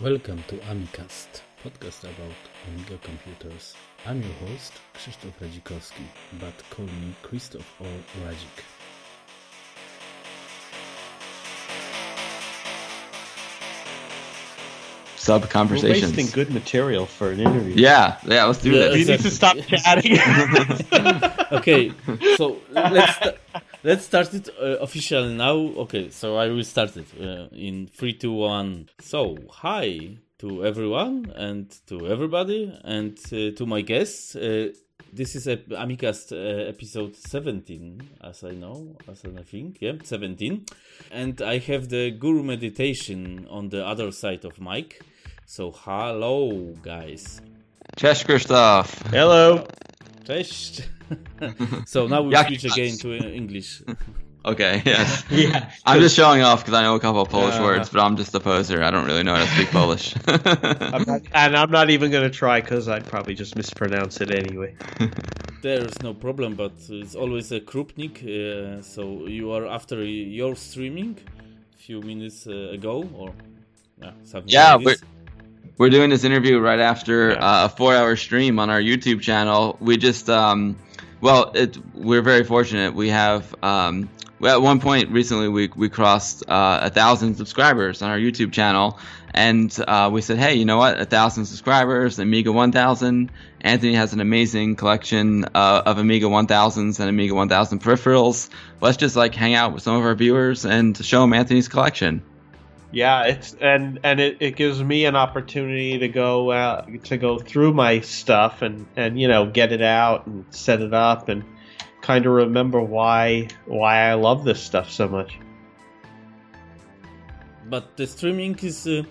Welcome to Amicast, podcast about Amiga computers. I'm your host, Krzysztof Radzikowski, but call me Krzysztof or Radzik. Sub conversations. We're wasting good material for an interview. Yeah, yeah, let's do Yeah, You this. need to stop chatting. Okay, so let's sta- let's start it uh, officially now. Okay, so I will start it uh, in three, two, one. So hi to everyone and to everybody and uh, to my guests. Uh, this is a Amicast uh, episode 17, as I know, as I think, yeah, 17. And I have the Guru Meditation on the other side of mic. So hello, guys. Cześć Krzysztof. Hello. Cześć. so now we Jak switch masz? again to uh, English. Okay, yeah. Yeah. I'm just showing off because I know a couple of Polish Uh, words, but I'm just a poser. I don't really know how to speak Polish. I'm not, and I'm not even going to try because I'd probably just mispronounce it anyway. There's no problem, but it's always a Krupnik. Uh, so you are after your streaming a few minutes uh, ago, or yeah, something Yeah, like this. We're doing this interview right after Yeah. uh, a four-hour stream on our YouTube channel. We just, um, well, it, we're very fortunate. We have, um, at one point recently, we we crossed uh, a thousand subscribers on our YouTube channel, and uh, we said, hey, you know what? A thousand subscribers, Amiga 1000. Anthony has an amazing collection uh, of Amiga 1000s and Amiga 1000 peripherals. Let's just like hang out with some of our viewers and show them Anthony's collection. Yeah, it's and and it, it gives me an opportunity to go uh, to go through my stuff and and you know get it out and set it up and kind of remember why why I love this stuff so much. But the streaming is uh,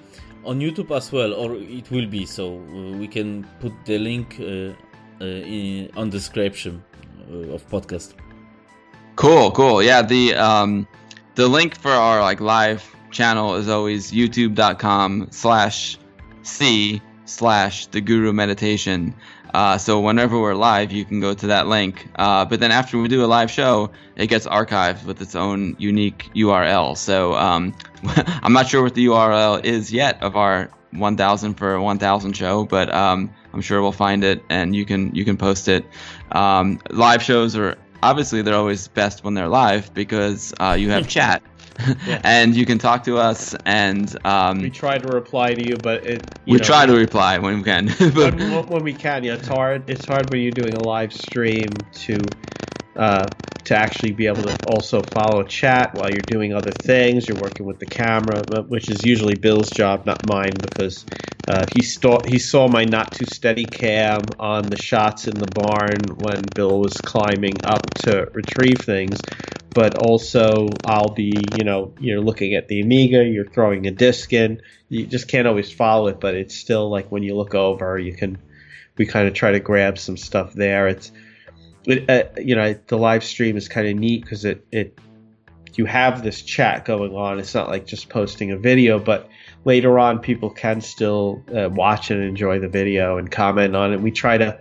on YouTube as well, or it will be. So uh, we can put the link uh, uh, in, on description uh, of podcast. Cool, cool. Yeah, the um the link for our like live channel is always youtube.com slash c slash the guru meditation. Uh, so whenever we're live, you can go to that link. Uh, but then after we do a live show, it gets archived with its own unique URL. So um, I'm not sure what the URL is yet of our 1000 for 1000 show, but um, I'm sure we'll find it and you can you can post it. Um, live shows are obviously they're always best when they're live because uh, you have chat and you can talk to us and um, We try to reply to you, but it you we know, try to reply when we can. but when, when we can. Yeah, it's hard. It's hard when you're doing a live stream to uh, to actually be able to also follow chat while you're doing other things. You're working with the camera, which is usually Bill's job, not mine, because uh, he saw he saw my not too steady cam on the shots in the barn when Bill was climbing up to retrieve things. But also, I'll be, you know, you're looking at the Amiga, you're throwing a disc in. You just can't always follow it, but it's still like when you look over, you can. We kind of try to grab some stuff there. It's, it, uh, you know, the live stream is kind of neat because it it you have this chat going on. It's not like just posting a video, but later on, people can still uh, watch and enjoy the video and comment on it. We try to,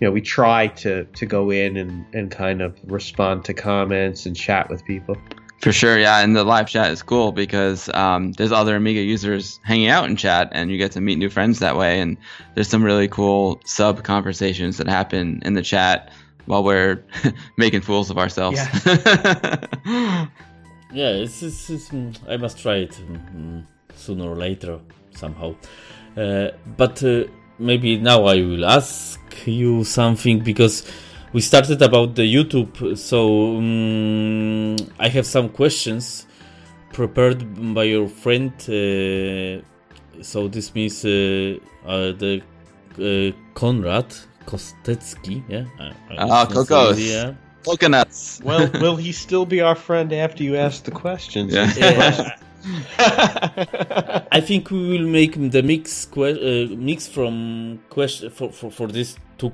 you know, we try to to go in and and kind of respond to comments and chat with people. For sure, yeah, and the live chat is cool because um, there's other Amiga users hanging out in chat, and you get to meet new friends that way. And there's some really cool sub conversations that happen in the chat while we're making fools of ourselves. Yeah, it's, it's, it's, mm, I must try it mm, sooner or later somehow. Uh, but uh, maybe now I will ask you something because we started about the YouTube. So um, I have some questions prepared by your friend. Uh, so this means uh, uh, the uh, Konrad Kostecki. Yeah. I- I Ah, was Kokos. Yeah. Coconuts. Well, will he still be our friend after you ask the questions? Yeah. Yeah. I think we will make the mix que- uh, mix from question for, for for this two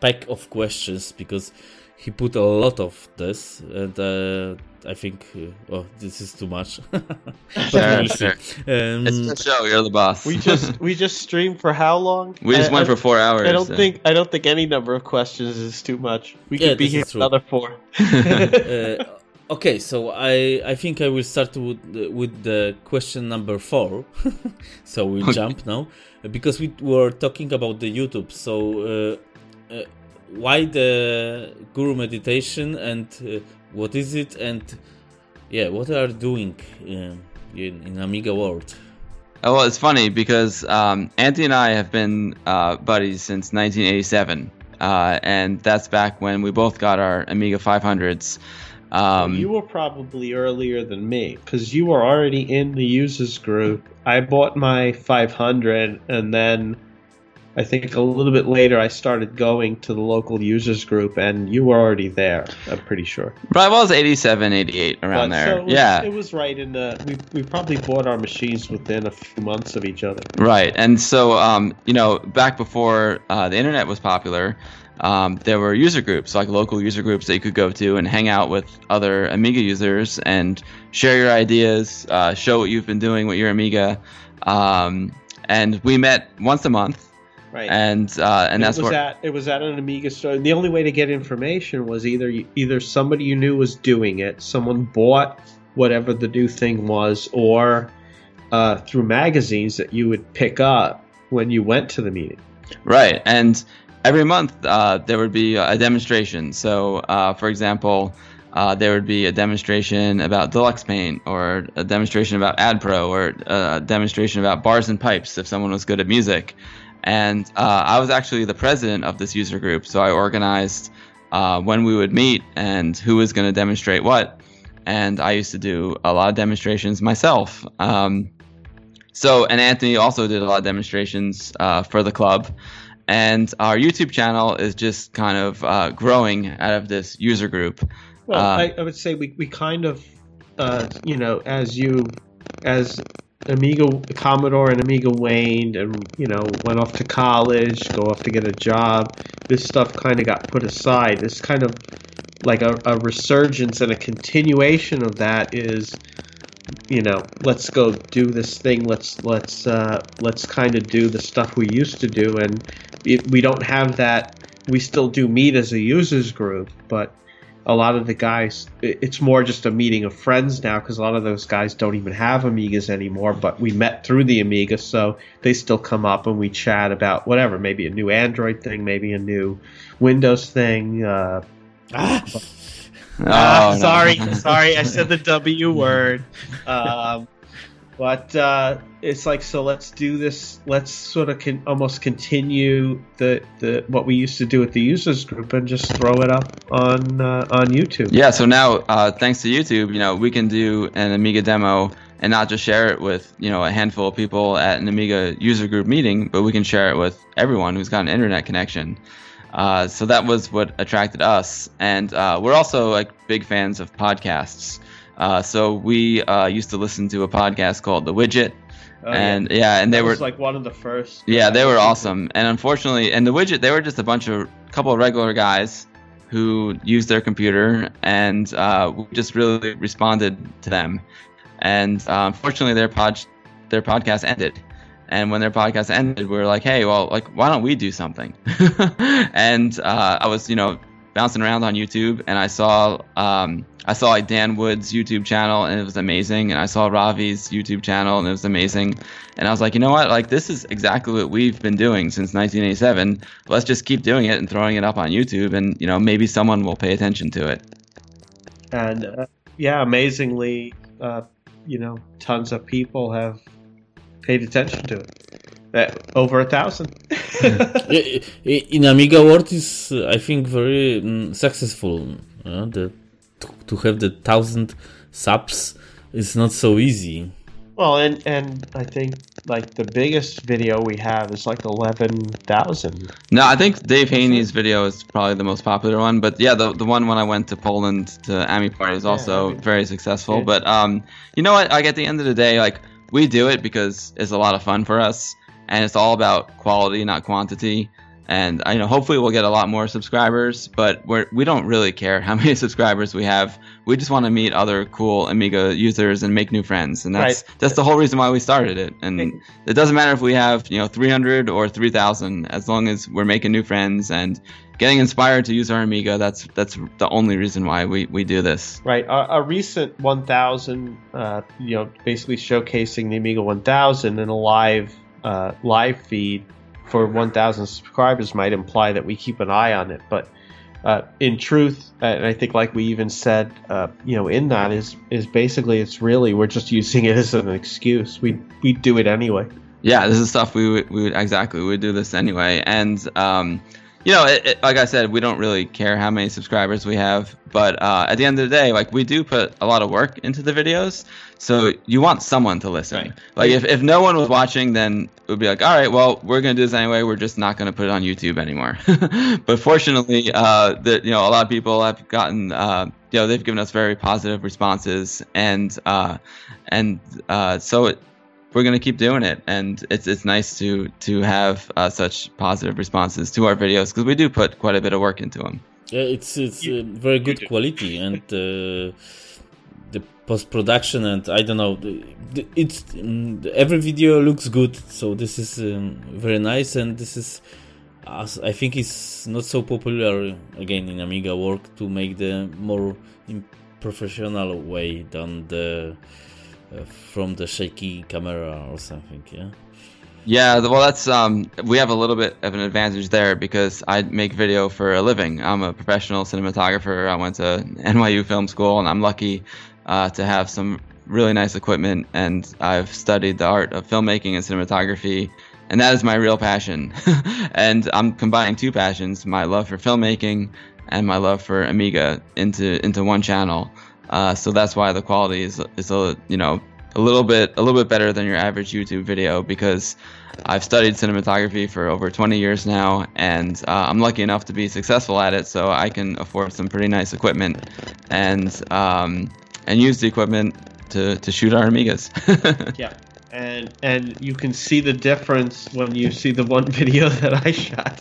pack of questions because he put a lot of this and uh, I think uh, oh this is too much. But Sure, we'll sure. Um, It's the show. You're the boss. we just we just streamed for how long? we just I- went I- for four hours. I don't so. think I don't think any number of questions is too much. We Yeah, could be here here is true. another four. uh, Okay, so I I think I will start with with the question number four. so we Okay. jump now because we were talking about the YouTube. So uh, uh, why the Guru meditation and uh, what is it and yeah, what are you doing uh, in, in Amiga world? Oh, well, it's funny because um, Anthony and I have been uh, buddies since 1987, uh, and that's back when we both got our Amiga 500s. Um, you were probably earlier than me because you were already in the users group. I bought my 500, and then I think a little bit later I started going to the local users group, and you were already there. I'm pretty sure. but I was 87, 88 around But, there. so it was, yeah, it was right in the. We, we probably bought our machines within a few months of each other. Right, and so um, you know, back before uh, the internet was popular, um, there were user groups, like local user groups that you could go to and hang out with other Amiga users and share your ideas, uh, show what you've been doing with your Amiga, um, and we met once a month, Right. and uh, and that's it was where at it was at an Amiga store. The only way to get information was either either somebody you knew was doing it, someone bought whatever the new thing was, or uh, through magazines that you would pick up when you went to the meeting. Right, and every month uh, there would be a demonstration. So, uh, for example, uh, there would be a demonstration about Deluxe Paint, or a demonstration about AdPro, or a demonstration about bars and pipes if someone was good at music. And uh, I was actually the president of this user group, so I organized uh, when we would meet and who was going to demonstrate what. And I used to do a lot of demonstrations myself. Um, so, and Anthony also did a lot of demonstrations uh, for the club. And our YouTube channel is just kind of uh, growing out of this user group. Well, Uh, I, I would say we, we kind of, uh, you know, as you, as Amiga Commodore and Amiga waned, and you know, went off to college, go off to get a job. This stuff kind of got put aside. This kind of like a, a resurgence and a continuation of that is, you know, let's go do this thing. Let's let's uh, let's kind of do the stuff we used to do, and it, we don't have that. We still do meet as a users group, but a lot of the guys it's more just a meeting of friends now because a lot of those guys don't even have amigas anymore but we met through the amiga so they still come up and we chat about whatever maybe a new android thing maybe a new windows thing uh, Ah, ah, Oh, no. sorry sorry i said the w word um, but uh, it's like so let's do this let's sort of con- almost continue the, the what we used to do at the users group and just throw it up on uh, on youtube Yeah, so now uh, thanks to YouTube, you know, we can do an Amiga demo and not just share it with, you know, a handful of people at an Amiga user group meeting, but we can share it with everyone who's got an internet connection. Uh, so that was what attracted us, and uh, we're also like big fans of podcasts. Uh, so we uh, used to listen to a podcast called The Widget, Oh, and yeah, and they were like one of the first. yeah, they were awesome. And unfortunately, and the widget, they were just a bunch of couple of regular guys who used their computer, and uh, we just really responded to them. And uh, unfortunately, their pod, their podcast ended. And when their podcast ended, we were like, hey, well, like, why don't we do something? and uh, I was, you know, bouncing around on YouTube, and I saw, um, I saw like Dan Wood's YouTube channel, and it was amazing. And I saw Ravi's YouTube channel, and it was amazing. And I was like, you know what? Like, this is exactly what we've been doing since 1987. Let's just keep doing it and throwing it up on YouTube, and you know, maybe someone will pay attention to it. And uh, yeah, amazingly, uh, you know, tons of people have paid attention to it. Uh, over a thousand. I- I- in Amiga world is uh, I think very mm, successful. Uh, the, to, to have the thousand subs is not so easy. well, and and I think like the biggest video we have is like eleven thousand. No, I think Dave Haynie's video is probably the most popular one, but yeah, the the one when I went to Poland to Ami Party is also Ami. very successful. Yeah. But um, you know what? Like at the end of the day, like we do it because it's a lot of fun for us, and it's all about quality, not quantity. and I you know hopefully we'll get a lot more subscribers. But we're we don't really care how many subscribers we have. We just want to meet other cool Amiga users and make new friends, and that's Right. that's the whole reason why we started it. And it doesn't matter if we have you know 300 or 3,000, as long as we're making new friends and getting inspired to use our Amiga. That's that's the only reason why we we do this. Right. A, a recent 1000, uh, you know, basically showcasing the Amiga 1000 in a live uh, live feed for 1000 subscribers might imply that we keep an eye on it, but uh, in truth, and I think like we even said, uh, you know, in that is is basically it's really we're just using it as an excuse. We we do it anyway. Yeah, this is stuff we would, we would exactly we would do this anyway, and um, you know, it, it, like I said, we don't really care how many subscribers we have, but uh, at the end of the day, like we do put a lot of work into the videos, so you want someone to listen. Right. Like if, if no one was watching, then it would be like, all right, well, we're gonna do this anyway. We're just not gonna put it on YouTube anymore. but fortunately, uh, that you know, a lot of people have gotten, uh, you know, they've given us very positive responses, and uh, and uh, so it we're gonna keep doing it, and it's it's nice to to have uh, such positive responses to our videos because we do put quite a bit of work into them. Yeah, it's it's uh, very good quality and uh, the post production and I don't know it's mm, every video looks good so this is um, very nice and this is I think it's not so popular again in Amiga work to make the more professional way than the from the shaky camera or something yeah Yeah, well, that's um, we have a little bit of an advantage there because I make video for a living. I'm a professional cinematographer. I went to NYU Film School, and I'm lucky uh, to have some really nice equipment. And I've studied the art of filmmaking and cinematography, and that is my real passion. and I'm combining two passions: my love for filmmaking and my love for Amiga into into one channel. Uh, so that's why the quality is is a you know a little bit a little bit better than your average YouTube video because I've studied cinematography for over 20 years now, and uh, I'm lucky enough to be successful at it. So I can afford some pretty nice equipment, and um, and use the equipment to, to shoot our Amigas. Yeah. And and you can see the difference when you see the one video that I shot.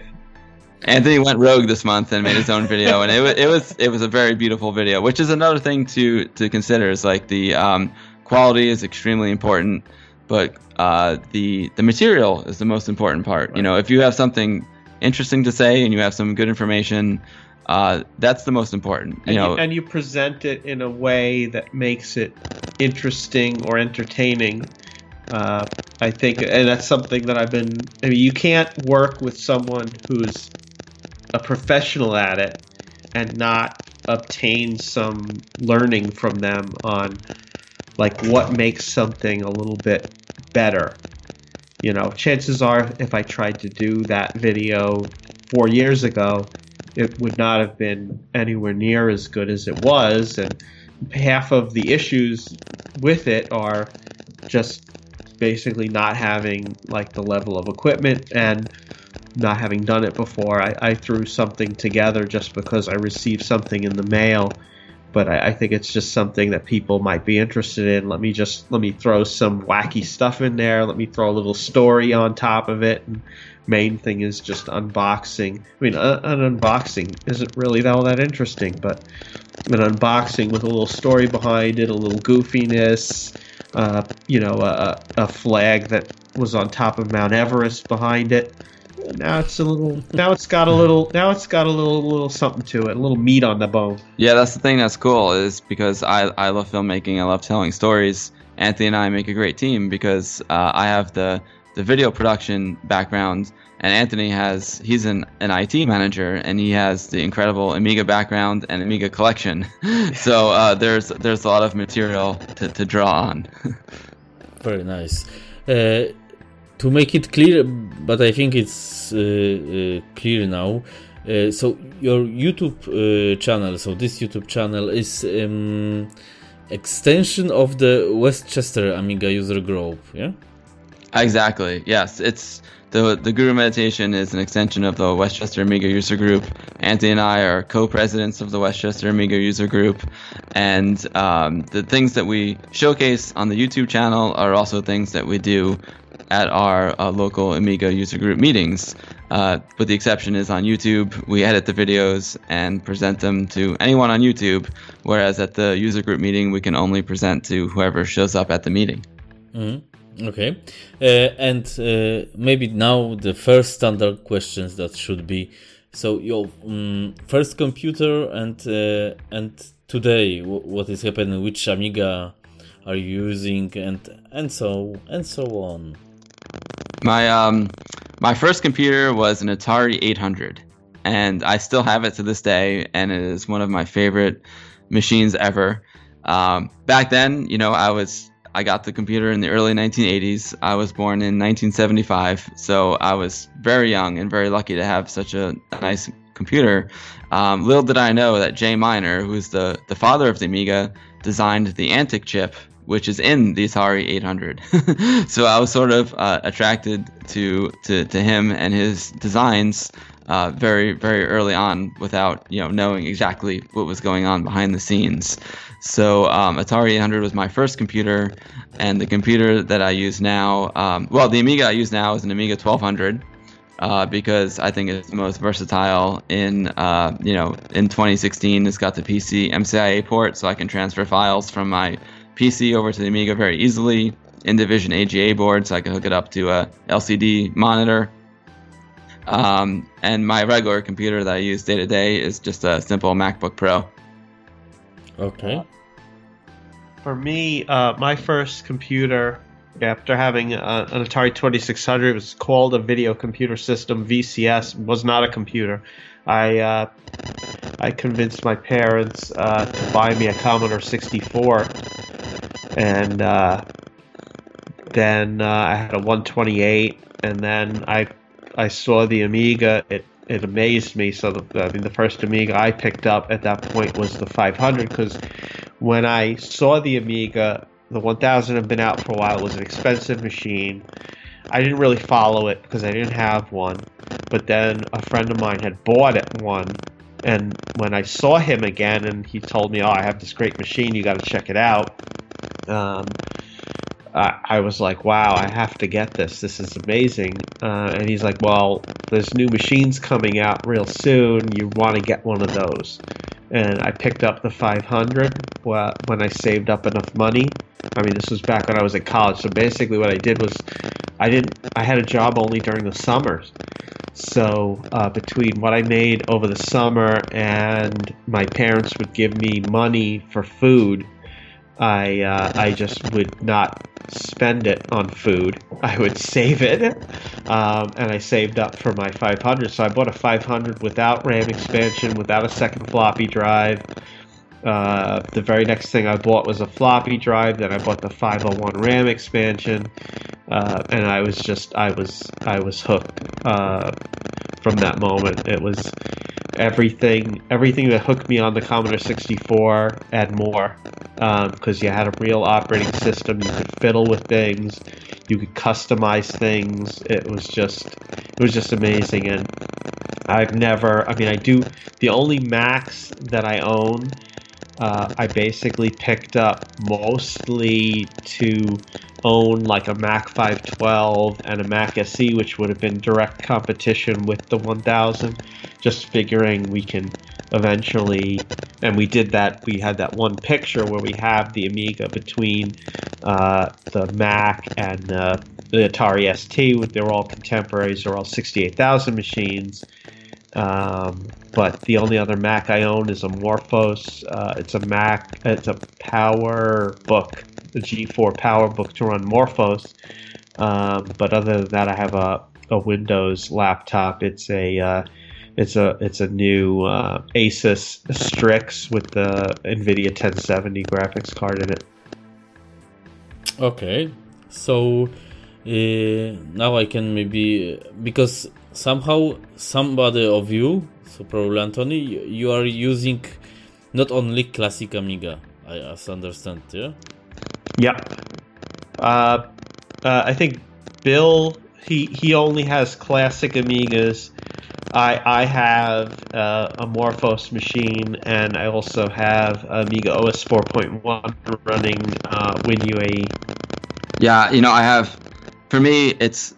Anthony went rogue this month and made his own video, and it was it was it was a very beautiful video. Which is another thing to to consider is like the um, quality is extremely important, but uh, the the material is the most important part. You know, if you have something interesting to say and you have some good information, uh, that's the most important. You and, know, you, and you present it in a way that makes it interesting or entertaining. Uh, I think, and that's something that I've been. I mean, you can't work with someone who's a professional at it and not obtain some learning from them on like what makes something a little bit better. You know, chances are if I tried to do that video four years ago, it would not have been anywhere near as good as it was. And half of the issues with it are just basically not having like the level of equipment and not having done it before. I, I threw something together just because I received something in the mail. But I, I think it's just something that people might be interested in. Let me just let me throw some wacky stuff in there. Let me throw a little story on top of it. And main thing is just unboxing. I mean, uh, an unboxing isn't really all that interesting, but an unboxing with a little story behind it, a little goofiness, uh, you know, a, a flag that was on top of Mount Everest behind it. Now it's a little. Now it's got a little. Now it's got a little, little something to it. A little meat on the bone. Yeah, that's the thing that's cool is because I, I love filmmaking, I love telling stories. Anthony and I make a great team because uh, I have the, the video production background, and Anthony has he's an, an IT manager and he has the incredible Amiga background and Amiga collection. so uh, there's there's a lot of material to, to draw on. Very nice. Uh, to make it clear, but I think it's uh, uh, clear now. Uh, so your YouTube channel, so this YouTube channel is um, extension of the Westchester Amiga user group, yeah? Exactly. Yes, it's the the Guru Meditation is an extension of the Westchester Amiga user group. Anthony and I are co-presidents of the Westchester Amiga user group, and um, the things that we showcase on the YouTube channel are also things that we do at our uh, local Amiga user group meetings. Uh, but the exception is on YouTube. We edit the videos and present them to anyone on YouTube, whereas at the user group meeting, we can only present to whoever shows up at the meeting. Mm-hmm. Okay. Uh, and uh, maybe now the first standard questions that should be so your um, first computer and uh, and today what is happening which amiga are you using and and so and so on my um my first computer was an Atari 800, and I still have it to this day, and it is one of my favorite machines ever. Um, back then, you know, I was I got the computer in the early 1980s. I was born in 1975, so I was very young and very lucky to have such a, nice computer. Um, little did I know that Jay Miner, who's the, the father of the Amiga, designed the Antic chip which is in the Atari 800. so I was sort of uh, attracted to, to to him and his designs uh, very very early on, without you know knowing exactly what was going on behind the scenes. So um, Atari 800 was my first computer, and the computer that I use now, um, well, the Amiga I use now is an Amiga 1200. Uh, because I think it's the most versatile in uh, you know in 2016 it's got the PCMCIA port so I can transfer files from my PC over to the Amiga very easily. Indivision AGA board, so I can hook it up to a LCD monitor. Um, and my regular computer that I use day to day is just a simple MacBook Pro. Okay. For me, uh, my first computer, after having a, an Atari 2600, it was called a Video Computer System (VCS). Was not a computer. I uh, I convinced my parents uh, to buy me a Commodore 64 and uh, then uh, I had a 128, and then I I saw the Amiga. It it amazed me. So the, I mean, the first Amiga I picked up at that point was the 500 because when I saw the Amiga, the 1000 had been out for a while. It was an expensive machine. I didn't really follow it because I didn't have one. But then a friend of mine had bought it one. And when I saw him again and he told me, Oh, I have this great machine, you got to check it out um, I, I, was like, wow, I have to get this. This is amazing. Uh, and he's like, well, there's new machines coming out real soon. You want to get one of those. And I picked up the 500 when I saved up enough money. I mean, this was back when I was at college. So basically, what I did was, I didn't. I had a job only during the summers. So uh, between what I made over the summer and my parents would give me money for food, I uh, I just would not spend it on food. I would save it, um, and I saved up for my 500. So I bought a 500 without RAM expansion, without a second floppy drive. Uh, the very next thing I bought was a floppy drive. Then I bought the 501 RAM expansion, uh, and I was just I was I was hooked uh, from that moment. It was everything everything that hooked me on the Commodore 64 and more because um, you had a real operating system. You could fiddle with things, you could customize things. It was just it was just amazing, and I've never. I mean, I do the only Macs that I own. Uh, I basically picked up mostly to own like a Mac 512 and a Mac SE, which would have been direct competition with the 1000. Just figuring we can eventually, and we did that. We had that one picture where we have the Amiga between uh, the Mac and uh, the Atari ST. They're all contemporaries. They're all 68,000 machines. Um, but the only other Mac I own is a Morphos. Uh, it's a Mac. It's a Power Book, the G4 PowerBook to run Morphos. Um, but other than that, I have a, a Windows laptop. It's a uh, it's a it's a new uh, Asus Strix with the NVIDIA 1070 graphics card in it. Okay, so uh, now I can maybe because somehow somebody of you, so probably Anthony, you are using not only classic Amiga. I understand, yeah. Yep. Uh, uh, I think Bill he he only has classic Amigas. I I have uh, a Morphos machine, and I also have Amiga OS 4.1 running uh, WinUAE. Yeah, you know I have for me, it's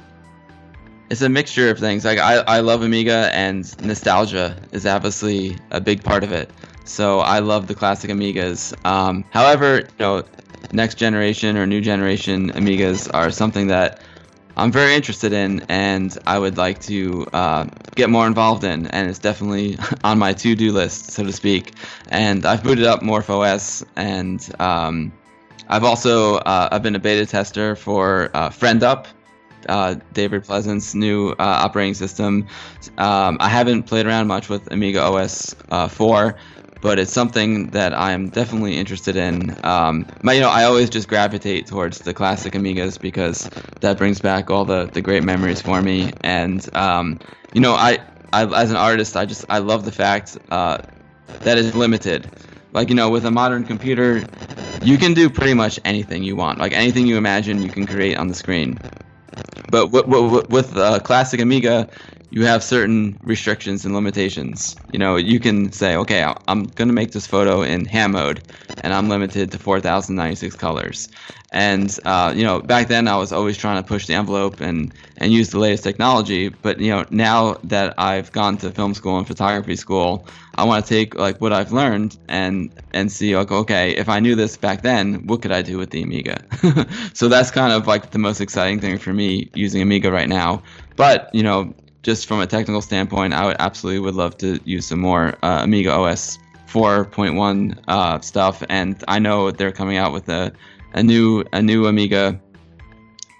it's a mixture of things. Like I, I love Amiga, and nostalgia is obviously a big part of it. So I love the classic Amigas. Um, however, you know, next generation or new generation Amigas are something that I'm very interested in, and I would like to uh, get more involved in. And it's definitely on my to-do list, so to speak. And I've booted up MorphOS, and um, I've also uh, I've been a beta tester for uh, FriendUp, uh, David Pleasance's new uh, operating system. Um, I haven't played around much with Amiga OS uh, 4, but it's something that I'm definitely interested in. Um, you know, I always just gravitate towards the classic Amigas because that brings back all the, the great memories for me. And um, you know, I, I as an artist, I just I love the fact uh, that it's limited. Like you know, with a modern computer, you can do pretty much anything you want. Like anything you imagine, you can create on the screen. But w- w- with uh, classic Amiga, you have certain restrictions and limitations. You know, you can say, okay, I'm going to make this photo in ham mode, and I'm limited to 4,096 colors. And uh, you know, back then I was always trying to push the envelope and and use the latest technology. But you know, now that I've gone to film school and photography school, I want to take like what I've learned and and see like, okay, if I knew this back then, what could I do with the Amiga? so that's kind of like the most exciting thing for me using Amiga right now. But you know, just from a technical standpoint, I would absolutely would love to use some more uh, Amiga OS 4.1 uh, stuff, and I know they're coming out with a, a new a new Amiga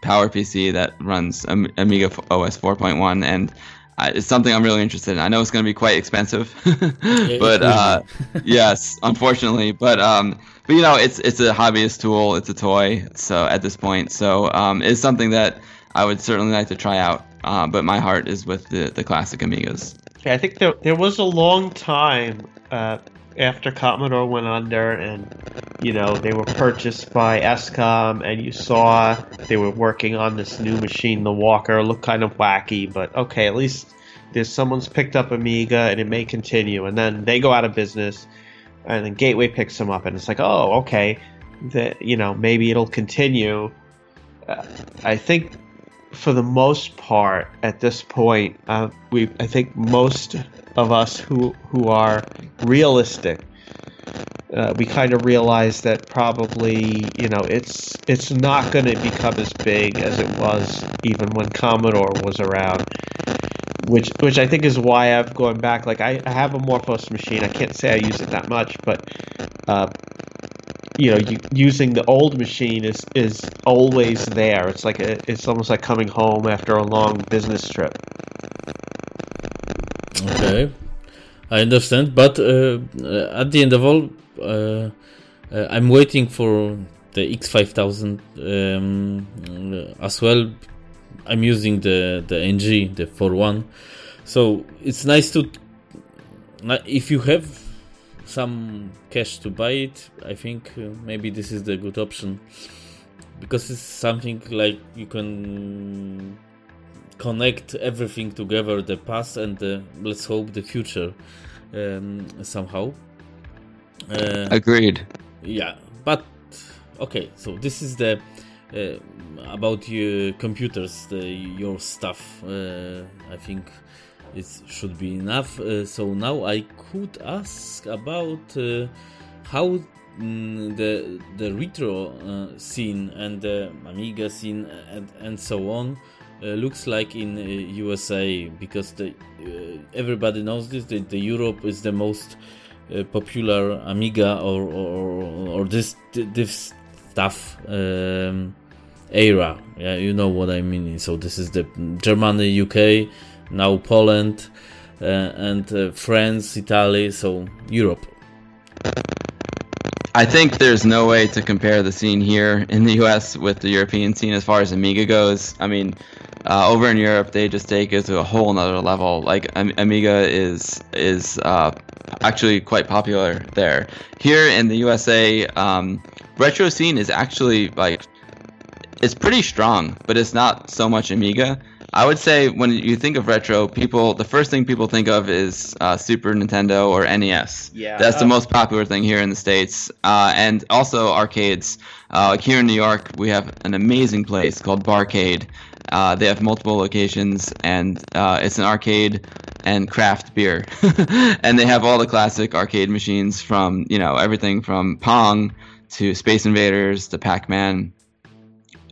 Power PC that runs Amiga OS 4.1, and it's something I'm really interested in. I know it's going to be quite expensive, but uh, yes, unfortunately, but um, but you know, it's it's a hobbyist tool, it's a toy, so at this point, so um, it's something that I would certainly like to try out. Uh, but my heart is with the, the classic Amigas. Yeah, I think there, there was a long time uh, after Commodore went under and, you know, they were purchased by Escom and you saw they were working on this new machine, the Walker, looked kind of wacky, but okay, at least there's someone's picked up Amiga and it may continue. And then they go out of business and then Gateway picks them up and it's like, oh, okay, that you know, maybe it'll continue. Uh, I think for the most part, at this point, uh, we I think most of us who who are realistic, uh, we kind of realize that probably you know it's it's not going to become as big as it was even when Commodore was around. Which, which I think is why I've gone back. Like I, I have a MorphOS machine. I can't say I use it that much, but uh, you know, you, using the old machine is is always there. It's like a, it's almost like coming home after a long business trip. Okay, I understand, but uh, at the end of all, uh, uh I'm waiting for the X5000 um, as well. I'm using the the NG, the 41, so it's nice to if you have some cash to buy it, I think uh, maybe this is the good option. Because it's something like you can connect everything together the past and the, let's hope the future um, somehow. Uh, agreed. Yeah but okay so this is the uh, about your computers the, your stuff. Uh, i think it should be enough. Uh, so now I could ask about uh, how mm, the the retro uh, scene and the Amiga scene and, and so on uh, looks like in USA uh, because the uh, everybody knows this. The, the Europe is the most popular Amiga or or, or this this stuff. Um, era yeah you know what i mean so this is the germany uk now Poland uh, and uh, France, Italy, so Europe. I think there's no way to compare the scene here in the US with the European scene as far as Amiga goes. I mean, uh, over in Europe, they just take it to a whole nother level. Like Amiga is is uh, actually quite popular there. Here in the USA, um, retro scene is actually like it's pretty strong, but it's not so much Amiga I would say when you think of retro, people the first thing people think of is uh, Super Nintendo or NES. Yeah. that's the most popular thing here in the states, uh, and also arcades. Uh, like here in New York, we have an amazing place called Barcade. Uh, they have multiple locations, and uh, it's an arcade and craft beer, and they have all the classic arcade machines from you know everything from Pong to Space Invaders to Pac-Man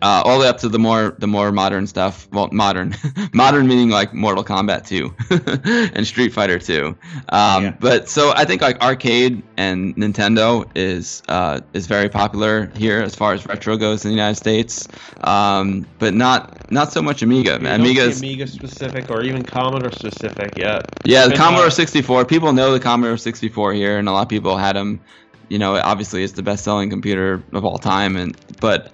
uh, all the way up to the more the more modern stuff. Well, modern, modern meaning like Mortal Kombat 2 and Street Fighter 2. Um, Yeah. But so I think like arcade and Nintendo is uh, is very popular here as far as retro goes in the United States. Um, but not not so much Amiga. You don't see Amiga's Amiga specific or even Commodore specific yet. yeah, the Commodore uh, 64. People know the Commodore 64 here, and a lot of people had them. You know, obviously it's the best-selling computer of all time, and but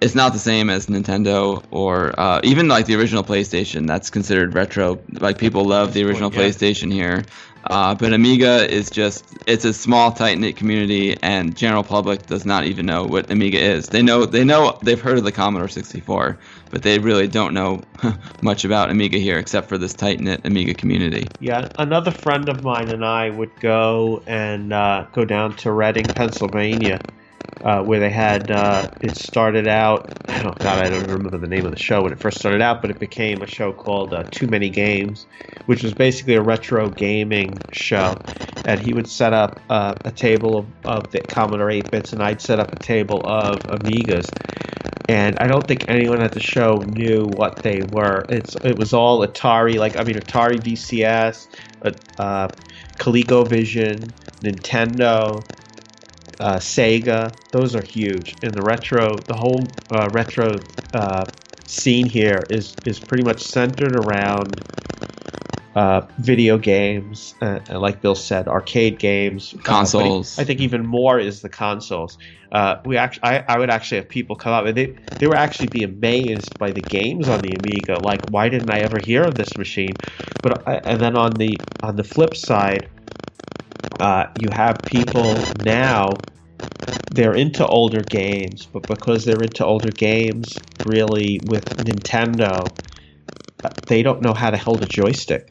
it's not the same as Nintendo or uh, even like the original PlayStation. That's considered retro. Like people love the original yeah. PlayStation here. Uh, but Amiga is just it's a small tight knit community and general public does not even know what Amiga is. They know they know they've heard of the Commodore 64, but they really don't know much about Amiga here except for this tight knit Amiga community. Yeah, another friend of mine and I would go and uh, go down to Reading, Pennsylvania, uh, where they had uh, it started out. Oh God, I don't remember the name of the show when it first started out, but it became a show called uh, Too Many Games, which was basically a retro gaming show. And he would set up uh, a table of, of the Commodore 8 bits, and I'd set up a table of Amigas. And I don't think anyone at the show knew what they were. It's it was all Atari, like I mean Atari VCS, uh, uh, ColecoVision, Nintendo, uh, Sega. Those are huge. And the retro, the whole uh, retro uh, scene here is is pretty much centered around uh, video games, uh, and like Bill said, arcade games, Consoles. I think even more is the consoles. Uh, we actually, I, I would actually have people come up and they they would actually be amazed by the games on the Amiga. Like, why didn't I ever hear of this machine? But I, and then on the on the flip side, uh, you have people now they're into older games, but because they're into older games, really with Nintendo, they don't know how to hold a joystick.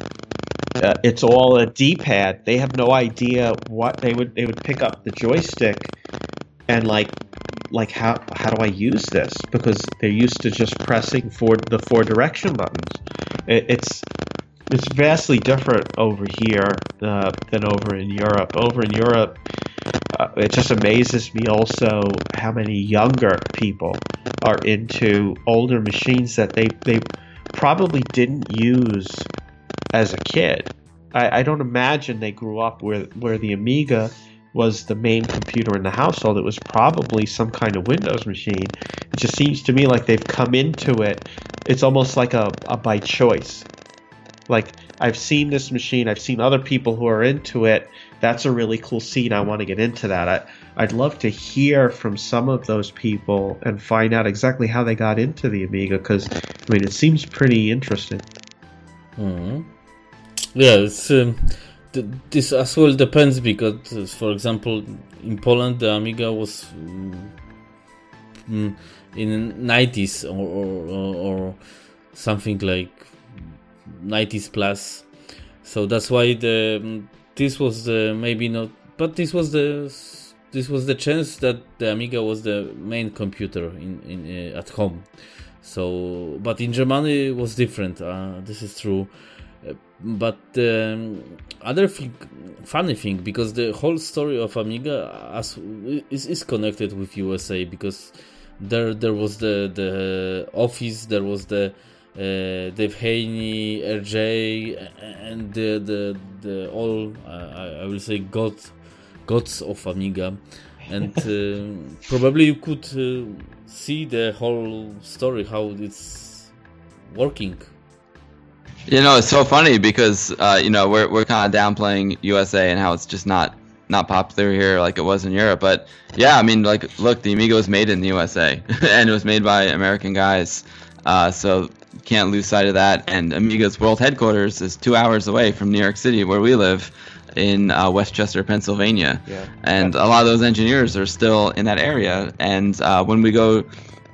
Uh, it's all a D-pad. They have no idea what they would. They would pick up the joystick and like, like how how do I use this? Because they're used to just pressing for the four direction buttons. It, it's it's vastly different over here uh, than over in Europe. Over in Europe, uh, it just amazes me also how many younger people are into older machines that they they probably didn't use as a kid. I, I don't imagine they grew up where where the Amiga was the main computer in the household. It was probably some kind of Windows machine. It just seems to me like they've come into it. It's almost like a, a by choice. Like I've seen this machine, I've seen other people who are into it. That's a really cool scene. I want to get into that. I, I'd love to hear from some of those people and find out exactly how they got into the Amiga because I mean it seems pretty interesting. Mhm. Yeah, it's, um, th- this as well depends because, for example, in Poland the Amiga was mm, mm, in 90s or, or, or, or something like 90s plus. So that's why the mm, this was the maybe not, but this was the this was the chance that the Amiga was the main computer in, in uh, at home. So, but in Germany it was different. Uh, this is true. Uh, but um, other thing, funny thing, because the whole story of Amiga as, is, is connected with USA because there there was the the office, there was the uh, Dave Haynie, RJ, and the the the all uh, I, I will say god gods of Amiga, and uh, probably you could uh, see the whole story how it's working. You know, it's so funny because uh, you know we're we're kind of downplaying USA and how it's just not not popular here like it was in Europe. But yeah, I mean, like, look, the Amiga was made in the USA and it was made by American guys. Uh, so can't lose sight of that. And Amiga's world headquarters is two hours away from New York City, where we live, in uh, West Chester, Pennsylvania. Yeah. And a lot of those engineers are still in that area. And uh, when we go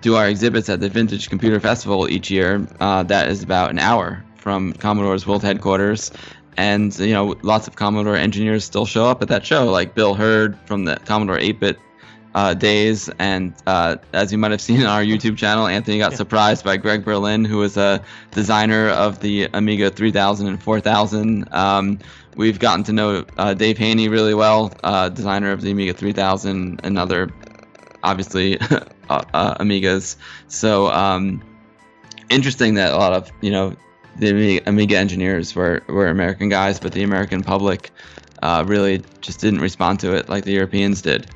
do our exhibits at the Vintage Computer Festival each year. Uh, that is about an hour from Commodore's world headquarters. And, you know, lots of Commodore engineers still show up at that show, like Bil Herd from the Commodore 8 bit uh, days. And uh, as you might have seen on our YouTube channel, Anthony got surprised by Greg Berlin, who was a designer of the Amiga 3000 and 4000. Um, we've gotten to know uh, Dave Haynie really well, uh, designer of the Amiga 3000 and other, obviously, uh, uh, Amigas. So um, interesting that a lot of you know the Amiga engineers were were American guys, but the American public uh, really just didn't respond to it like the Europeans did.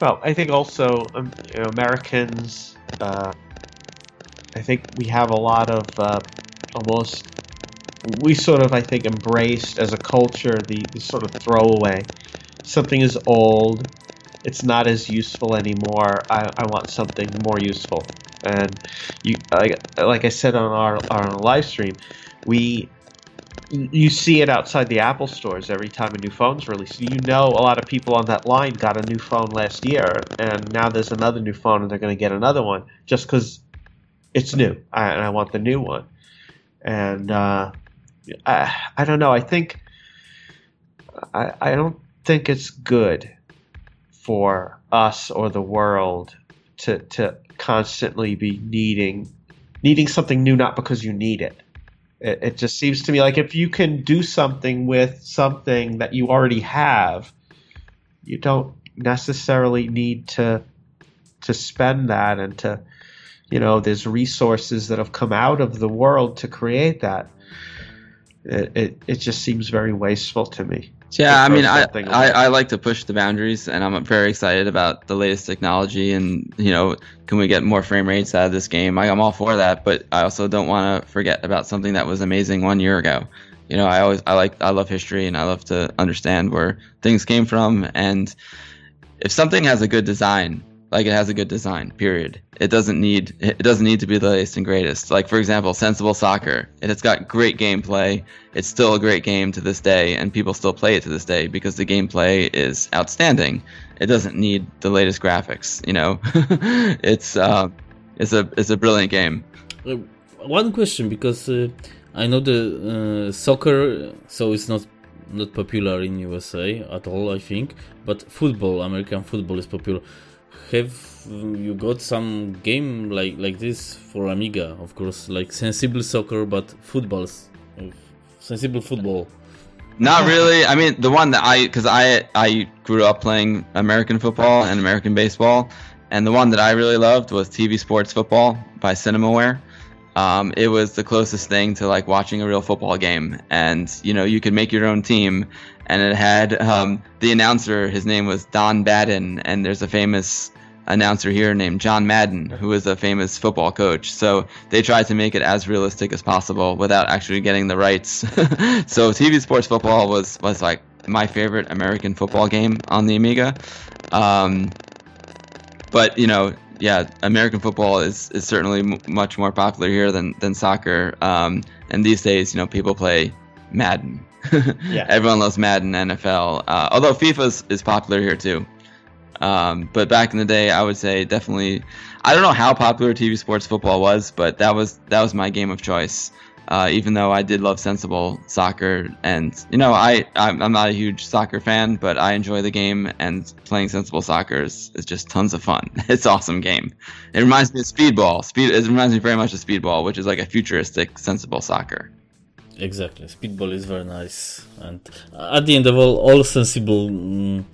Well, I think also um, you know, Americans. Uh, I think we have a lot of uh, almost. We sort of, I think, embraced as a culture the, the sort of throwaway. Something is old. It's not as useful anymore. I, I want something more useful. And you, like, like I said on our, our live stream, we you see it outside the Apple stores every time a new phone's released. You know, a lot of people on that line got a new phone last year, and now there's another new phone, and they're going to get another one just because it's new, I, and I want the new one. And uh, I, I don't know. I think I, I don't think it's good for us or the world to to constantly be needing needing something new, not because you need it it, it just seems to me like if you can do something with something that you already have, you don't necessarily need to to spend that and to you know there's resources that have come out of the world to create that. It, it, it just seems very wasteful to me yeah, I mean, I, I, I, like to push the boundaries, and I'm very excited about the latest technology. And you know, can we get more frame rates out of this game? I, I'm all for that, but I also don't want to forget about something that was amazing one year ago. You know, I always I like I love history, and I love to understand where things came from. And if something has a good design, like it has a good design. Period. It doesn't need it doesn't need to be the latest and greatest. Like for example, Sensible Soccer. It has got great gameplay. It's still a great game to this day, and people still play it to this day because the gameplay is outstanding. It doesn't need the latest graphics. You know, it's uh, it's a it's a brilliant game. Uh, one question because uh, I know the uh, soccer, so it's not not popular in USA at all. I think, but football, American football, is popular have you got some game like like this for Amiga? Of course, like sensible soccer, but footballs, sensible football. Not really. I mean, the one that I because I I grew up playing American football and American baseball, and the one that I really loved was TV Sports Football by Cinemaware. Um, it was the closest thing to like watching a real football game, and you know you could make your own team, and it had um, the announcer. His name was Don Badin, and there's a famous announcer here named John Madden, who is a famous football coach. So they tried to make it as realistic as possible without actually getting the rights. so TV Sports Football was was like my favorite American football game on the Amiga. Um, but you know, yeah, American football is is certainly m- much more popular here than than soccer. Um, and these days, you know, people play Madden. yeah. Everyone loves Madden NFL. Uh, although FIFA is, is popular here too. Um, but back in the day, I would say definitely. I don't know how popular TV sports football was, but that was that was my game of choice. Uh, even though I did love sensible soccer, and you know, I I'm, I'm, not a huge soccer fan, but I enjoy the game, and playing sensible soccer is, is just tons of fun. It's awesome game. It reminds me of Speedball. Speed it reminds me very much of Speedball, which is like a futuristic sensible soccer. Exactly, Speedball is very nice, and at the end of all, all sensible. Mm,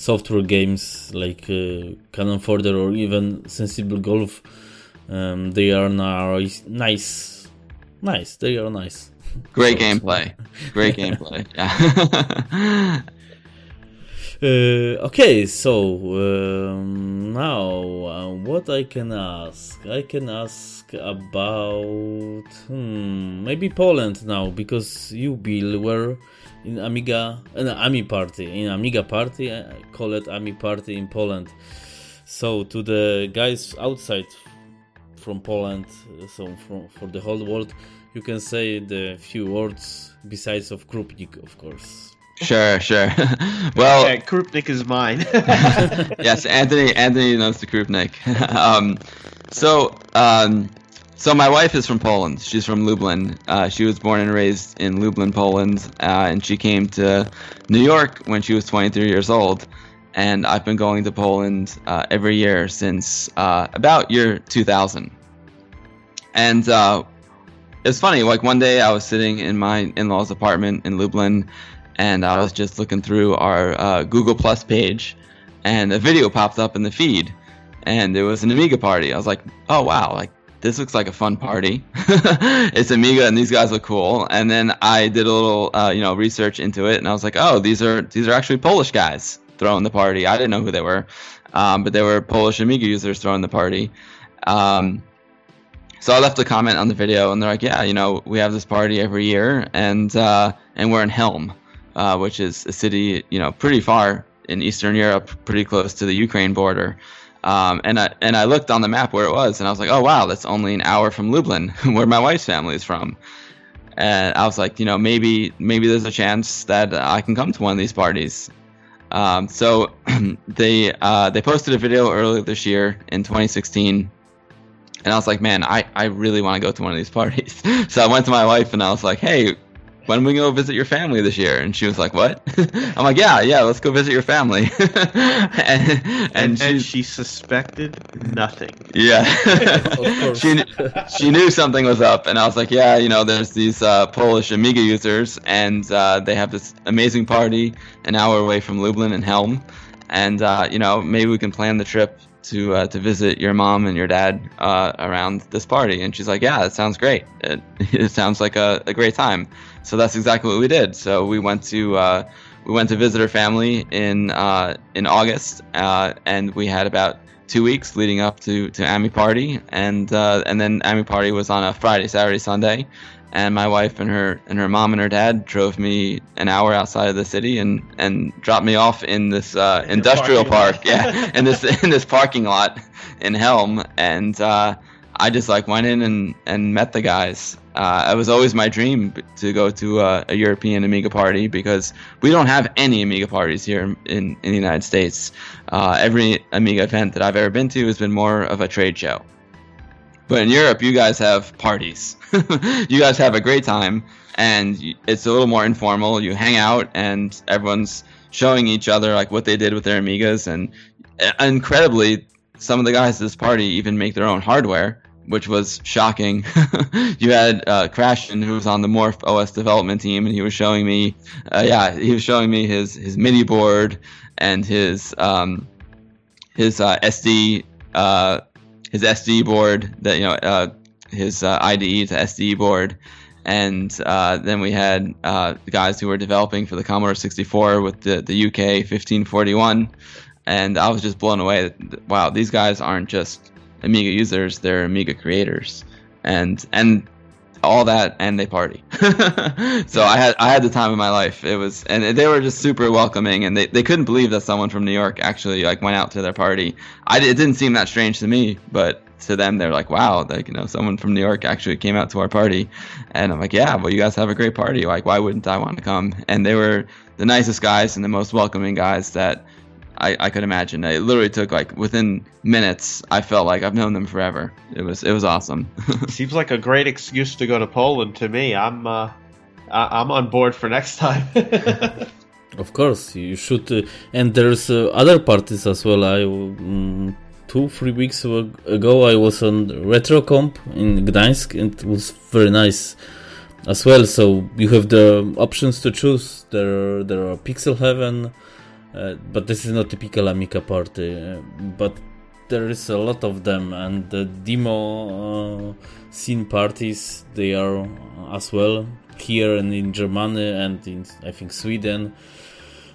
software games like uh, Cannon Fodder or even Sensible Golf, um, they are nice, nice, nice. They are nice. Great gameplay. Great gameplay. Yeah. uh, okay, so um, now uh, what I can ask? I can ask about hmm, maybe Poland now because you, Bill, were in Amiga, an Ami party, in Amiga party, I call it Ami party in Poland. So to the guys outside from Poland, so from for the whole world, you can say the few words besides of Krupnik, of course. Sure, sure. well, Okay, Krupnik is mine. yes, Anthony. Anthony knows the Krupnik. um, so, um, so my wife is from Poland. She's from Lublin. Uh, she was born and raised in Lublin, Poland, uh, and she came to New York when she was 23 years old. And I've been going to Poland uh, every year since uh, about year 2000. And uh, it's funny. Like one day, I was sitting in my in-laws' apartment in Lublin, and I was just looking through our uh, Google Plus page, and a video popped up in the feed, and it was an Amiga party. I was like, oh wow, like this looks like a fun party. it's Amiga, and these guys look cool. And then I did a little, uh, you know, research into it, and I was like, oh, these are these are actually Polish guys throwing the party. I didn't know who they were, um, but they were Polish Amiga users throwing the party. Um, so I left a comment on the video, and they're like, "Yeah, you know, we have this party every year, and uh, and we're in Chełm, uh, which is a city, you know, pretty far in Eastern Europe, pretty close to the Ukraine border." Um, and I and I looked on the map where it was, and I was like, "Oh wow, that's only an hour from Lublin, where my wife's family is from." And I was like, you know, maybe maybe there's a chance that I can come to one of these parties. Um, so they uh, they posted a video earlier this year in 2016 and I was like, man, I, I really want to go to one of these parties. so I went to my wife and I was like, hey, when we go visit your family this year? And she was like, what? I'm like, yeah, yeah, let's go visit your family. and, and, and, she, and she suspected nothing. yeah. she, she knew something was up. And I was like, yeah, you know, there's these uh, Polish Amiga users and uh, they have this amazing party an hour away from Lublin and Chełm. And, uh, you know, maybe we can plan the trip to uh, to visit your mom and your dad uh, around this party. And she's like, yeah, that sounds great. It, it sounds like a, a great time. So that's exactly what we did. So we went to uh, we went to visit her family in uh, in August, uh, and we had about two weeks leading up to to Ami Party, and uh, and then Ami Party was on a Friday, Saturday, Sunday. And my wife and her and her mom and her dad drove me an hour outside of the city and, and dropped me off in this uh, industrial park, yeah, in this in this parking lot in Chełm, and uh, I just like went in and, and met the guys. Uh, it was always my dream to go to a, a European Amiga party because we don't have any Amiga parties here in, in, in the United States. Uh, every Amiga event that I've ever been to has been more of a trade show. But in Europe, you guys have parties. you guys have a great time, and it's a little more informal. You hang out, and everyone's showing each other like what they did with their Amigas, and uh, incredibly, some of the guys at this party even make their own hardware, which was shocking. you had uh, Crashton, who was on the Morph OS development team, and he was showing me, uh, yeah, he was showing me his his MIDI board and his um, his uh, SD uh, his SD board that you know uh, his uh, IDE to SD board, and uh, then we had guys who were developing for the Commodore 64 with the the UK 1541, and I was just blown away. that, Wow, these guys aren't just Amiga users; they're Amiga creators, and and all that and they party. so I had I had the time of my life. It was and they were just super welcoming and they, they couldn't believe that someone from New York actually like went out to their party. I it didn't seem that strange to me, but to them they're like, "Wow, like you know, someone from New York actually came out to our party." And I'm like, "Yeah, well you guys have a great party. Like why wouldn't I want to come?" And they were the nicest guys and the most welcoming guys that I, I could imagine. It literally took like within minutes. I felt like I've known them forever. It was it was awesome. Seems like a great excuse to go to Poland to me. I'm uh, I- I'm on board for next time. Of course, you should. Uh, and there's uh, other parties as well. I um, two three weeks ago I was on Retrokomp in Gdańsk, and it was very nice as well. So you have the options to choose. There there are Pixel Heaven, uh, but this is not typical Amiga party. Uh, but there is a lot of them, and the demo uh, scene parties they are as well here and in Germany and in I think Sweden.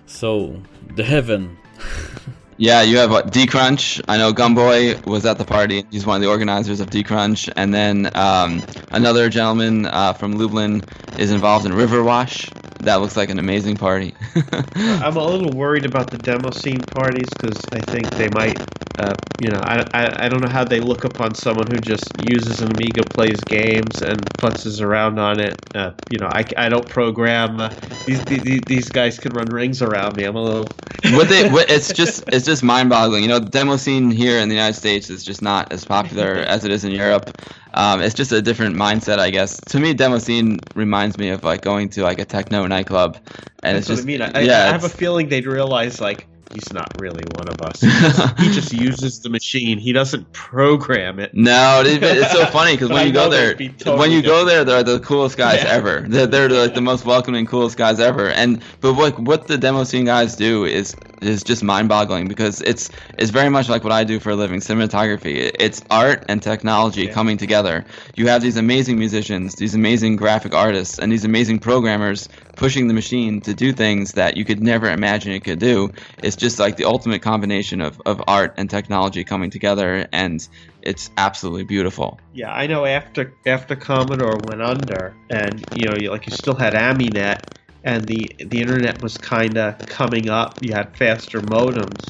So the heaven. Yeah, you have what, Decrunch. I know Gumboy was at the party. He's one of the organizers of Decrunch. And then um, another gentleman uh, from Lublin is involved in Riverwash. That looks like an amazing party. I'm a little worried about the demo scene parties because I think they might uh, you know, I, I, I don't know how they look upon someone who just uses an Amiga, plays games, and futzes around on it. Uh, you know, I, I don't program. Uh, these, these these guys can run rings around me. I'm a little. what they, what, it's just it's just mind-boggling. You know, the demo scene here in the United States is just not as popular as it is in Europe. Um, it's just a different mindset, I guess. To me, demo scene reminds me of like going to like a techno nightclub, and That's it's just I mean. I, yeah, I have a feeling they'd realize like he's not really one of us. he just uses the machine. He doesn't program it. No, it's so funny because when you go there, they'd be totally when you go there, they're the coolest guys Yeah. ever. They're, they're like the most welcoming, coolest guys ever. And but what what the demo scene guys do is is just mind boggling because it's it's very much like what I do for a living, cinematography. It's art and technology Yeah. coming together. You have these amazing musicians, these amazing graphic artists, and these amazing programmers pushing the machine to do things that you could never imagine it could do. It's just like the ultimate combination of, of art and technology coming together, and it's absolutely beautiful. Yeah, I know. After after Commodore went under, and you know, you, like you still had Aminet, and the the internet was kind of coming up. You had faster modems.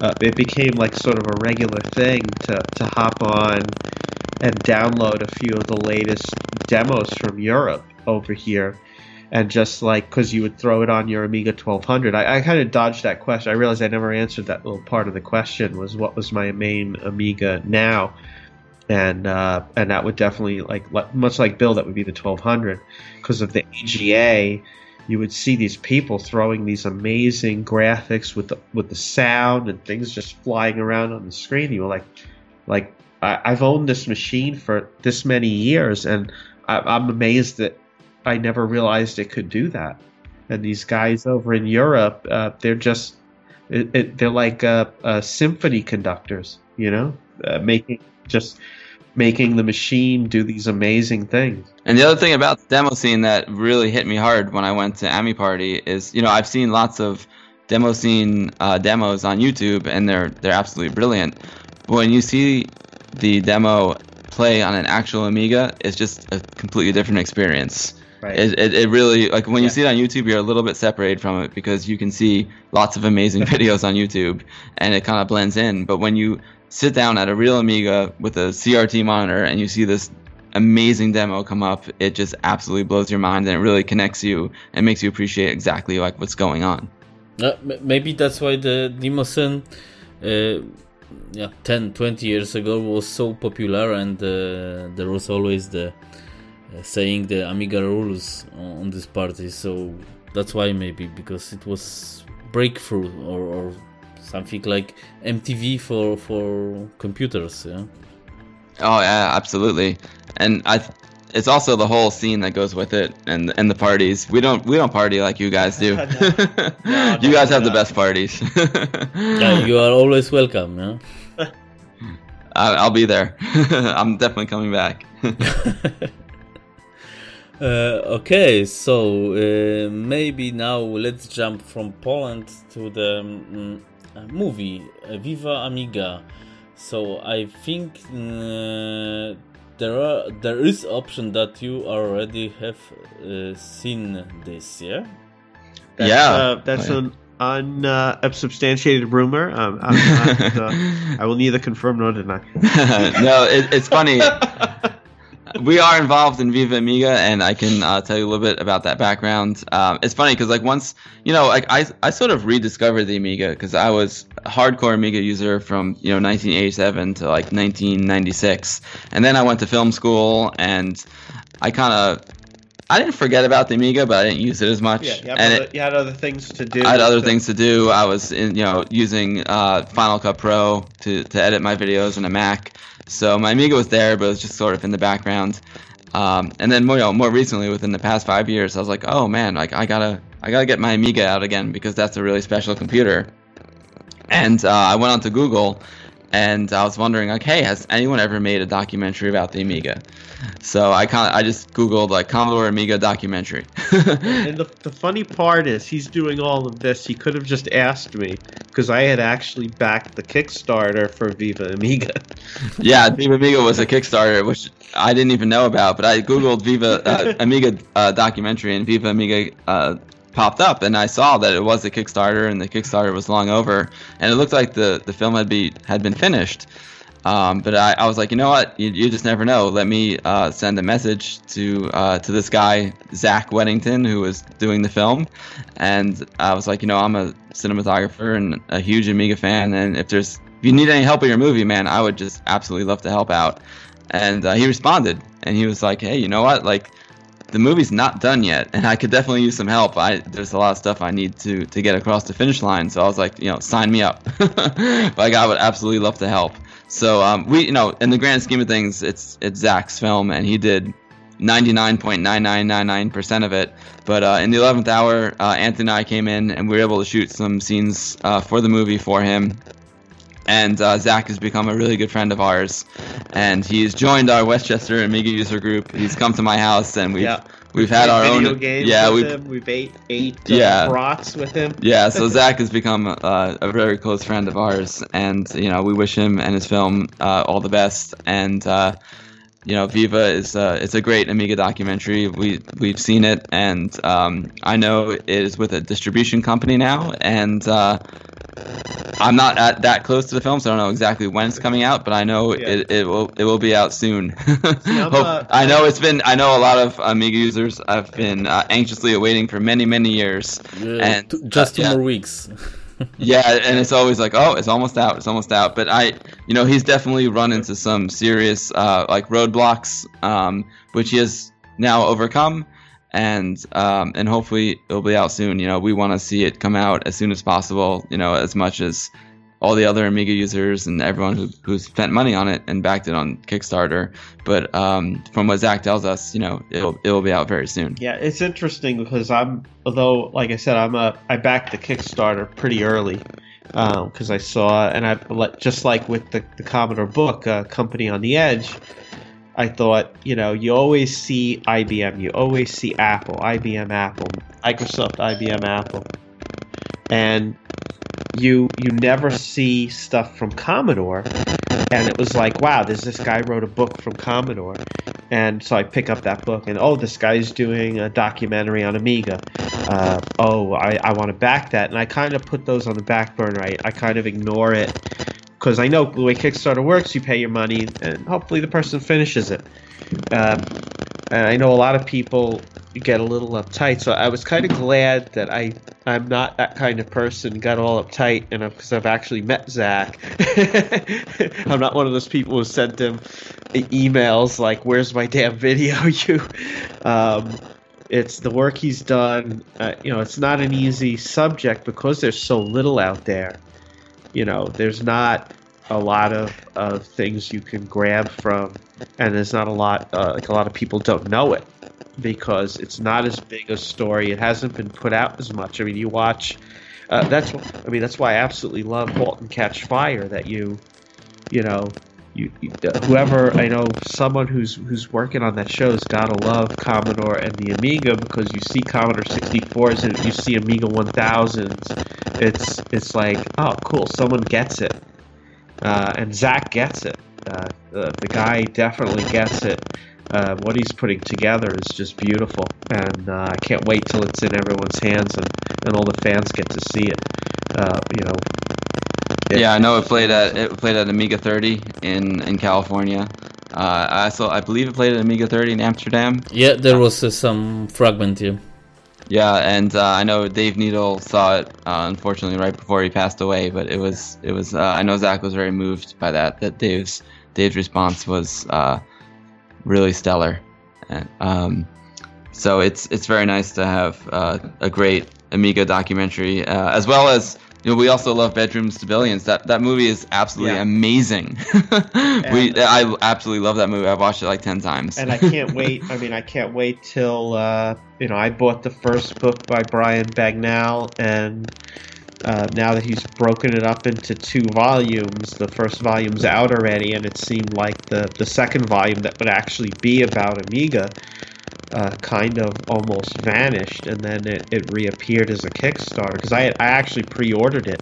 Uh, it became like sort of a regular thing to to hop on and download a few of the latest demos from Europe over here. And just like, because you would throw it on your Amiga 1200, I, I kind of dodged that question. I realized I never answered that little part of the question was what was my main Amiga now? and uh, and that would definitely like much like Bill, that would be the 1200 because of the AGA. You would see these people throwing these amazing graphics with the with the sound and things just flying around on the screen. You were like, like I, I've owned this machine for this many years, and I, I'm amazed that I never realized it could do that. And these guys over in Europe, uh, they're just it, it, they're like uh, uh, symphony conductors, you know, uh, making just making the machine do these amazing things. And the other thing about the demo scene that really hit me hard when I went to Ami Party is, you know, I've seen lots of demo scene uh, demos on YouTube, and they're they're absolutely brilliant. But when you see the demo play on an actual Amiga, it's just a completely different experience. Right. It, it, it really like when you Yeah. see it on YouTube, you're a little bit separated from it because you can see lots of amazing videos on YouTube, and it kind of blends in. But when you sit down at a real Amiga with a CRT monitor and you see this amazing demo come up, it just absolutely blows your mind and it really connects you and makes you appreciate exactly like what's going on. Uh, maybe that's why the demoscene, uh, yeah, 10, 20 years ago was so popular, and uh, there was always the Uh, saying the Amiga rules on, on this party. So that's why maybe because it was breakthrough or, or something like MTV for for computers. Yeah. Oh yeah, absolutely. And I it's also the whole scene that goes with it and and the parties. We don't we don't party like you guys do. No. you no, guys have the best parties. Yeah, you are always welcome. Yeah. I- I'll be there. I'm definitely coming back. Uh, okay, so uh, maybe now let's jump from Poland to the uh, movie Viva Amiga. So I think uh, there are there is option that you already have uh, seen this, yeah. That's, Yeah. uh, that's Oh, yeah. an un uh, unsubstantiated rumor. Um, I'm, I'm, uh, I will neither confirm nor deny. no, it, it's funny. we are involved in Viva Amiga, and I can uh, tell you a little bit about that background. Um, it's funny because, like, once you know, like I, I sort of rediscovered the Amiga because I was a hardcore Amiga user from you know 1987 to like 1996, and then I went to film school, and I kind of I didn't forget about the Amiga, but I didn't use it as much. Yeah, you, and other, it, you had other things to do. I had other so- things to do. I was, in, you know, using uh, Final Cut Pro to, to edit my videos on a Mac. So my Amiga was there, but it was just sort of in the background. Um, and then more, you know, more recently, within the past five years, I was like, oh man, like I gotta, I gotta get my Amiga out again because that's a really special computer. And uh, I went onto Google, and I was wondering, like, hey, has anyone ever made a documentary about the Amiga? So I kind I just Googled like Commodore Amiga documentary. And the, the funny part is, he's doing all of this. He could have just asked me because I had actually backed the Kickstarter for Viva Amiga. yeah, Viva Amiga was a Kickstarter, which I didn't even know about. But I googled Viva uh, Amiga uh, documentary, and Viva Amiga uh, popped up, and I saw that it was a Kickstarter, and the Kickstarter was long over, and it looked like the the film had be had been finished. Um, but I, I was like, you know what? You, you just never know. Let me uh, send a message to uh, to this guy Zach Weddington who was doing the film, and I was like, you know, I'm a cinematographer and a huge Amiga fan, and if there's if you need any help with your movie, man, I would just absolutely love to help out. And uh, he responded, and he was like, hey, you know what? Like, the movie's not done yet, and I could definitely use some help. I there's a lot of stuff I need to to get across the finish line. So I was like, you know, sign me up. I would absolutely love to help. So um, we, you know, in the grand scheme of things, it's it's Zach's film, and he did 99.9999% of it. But uh, in the 11th hour, uh, Anthony and I came in, and we were able to shoot some scenes uh, for the movie for him. And uh, Zach has become a really good friend of ours, and he's joined our Westchester Amiga user group. He's come to my house, and we've Yeah. we've had our video own games yeah with we've him. We've ate ate uh, Yeah. brats with him. yeah, so Zach has become uh, a very close friend of ours, and you know we wish him and his film uh, all the best. And uh, you know, Viva is uh, it's a great Amiga documentary. We we've seen it, and um, I know it is with a distribution company now, and. Uh, I'm not at that close to the film, so I don't know exactly when it's coming out, but I know Yeah. it, it will it will be out soon. I'm, uh, I know it's been I know a lot of Amiga users have been uh, anxiously awaiting for many many years. And, two- just uh, two yeah. more weeks. Yeah, and it's always like, oh, it's almost out, it's almost out. But I, you know, he's definitely run into some serious uh, like roadblocks, um, which he has now overcome, and um, and hopefully it'll be out soon. You know, we want to see it come out as soon as possible. You know, as much as all the other Amiga users and everyone who, who's spent money on it and backed it on Kickstarter. But um, from what Zach tells us, you know, it'll it'll be out very soon. Yeah, it's interesting because I'm, although, like I said, I'm a, I backed the Kickstarter pretty early because I saw, and I just like with the, the Commodore book, uh, Company on the Edge, I thought, you know, you always see IBM, you always see Apple, IBM, Apple, Microsoft, IBM, Apple, and you you never see stuff from Commodore. And it was like, wow, there's this guy wrote a book from Commodore, and so I pick up that book, and oh, this guy's doing a documentary on Amiga. Uh, oh, I, I want to back that, and I kind of put those on the back burner. I, I kind of ignore it because I know the way Kickstarter works, you pay your money, and hopefully the person finishes it. Um, and I know a lot of people get a little uptight, so I was kind of glad that I I'm not that kind of person. Got all uptight, and because I've actually met Zach, I'm not one of those people who sent him emails like, "Where's my damn video?" You, um, it's the work he's done. Uh, you know, it's not an easy subject because there's so little out there. You know, there's not a lot of, of things you can grab from, and there's not a lot uh, like a lot of people don't know it because it's not as big a story. It hasn't been put out as much. I mean, you watch. Uh, that's I mean that's why I absolutely love *Halt and Catch Fire*. That you, you know, you, you uh, whoever I know someone who's who's working on that show has got to love Commodore and the Amiga because you see Commodore 64s and you see Amiga 1000s. It's it's like oh cool, someone gets it, uh, and Zach gets it. Uh, the, the guy definitely gets it. Uh, what he's putting together is just beautiful, and uh, I can't wait till it's in everyone's hands and, and all the fans get to see it. Uh, you know, It- Yeah, I know it played at it played at Amiga 30 in in California. Uh, I saw, I believe it played at Amiga 30 in Amsterdam. Yeah, there was uh, some fragment here. Yeah, and uh, I know Dave Needle saw it uh, unfortunately right before he passed away, but it was it was uh, I know Zach was very moved by that. That Dave's Dave's response was uh, really stellar, and, um, so it's it's very nice to have uh, a great Amiga documentary uh, as well as. You know, we also love Bedrooms to Billions. That that movie is absolutely Yeah. amazing. we, I absolutely love that movie. I've watched it like ten times. and I can't wait. I mean, I can't wait till uh, you know. I bought the first book by Brian Bagnall, and uh, now that he's broken it up into two volumes, the first volume's out already, and it seemed like the the second volume that would actually be about Amiga. Uh, kind of almost vanished, and then it, it reappeared as a Kickstarter because I I actually pre-ordered it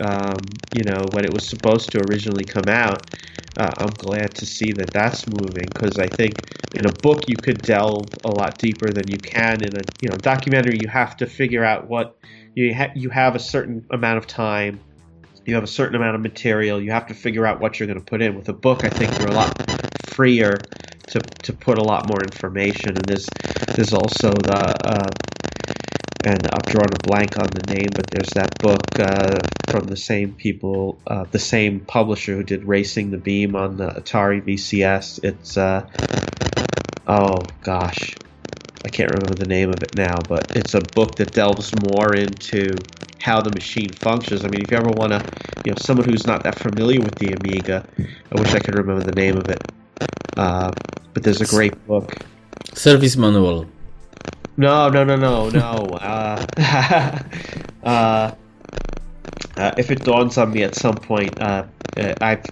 um, you know, when it was supposed to originally come out. Uh, I'm glad to see that that's moving because I think in a book you could delve a lot deeper than you can in a you know documentary. You have to figure out what you ha- you have a certain amount of time, you have a certain amount of material. You have to figure out what you're going to put in. With a book, I think you're a lot freer to to put a lot more information. And there's there's also the uh, and I've drawn a blank on the name, but there's that book uh, from the same people, uh, the same publisher who did Racing the Beam on the Atari VCS. It's uh, oh gosh, I can't remember the name of it now, but it's a book that delves more into how the machine functions. I mean, if you ever want to, you know, someone who's not that familiar with the Amiga, I wish I could remember the name of it. Uh, but there's a great book. Service manual. No, no, no, no, no. uh, uh, uh, if it dawns on me at some point, uh, uh, I've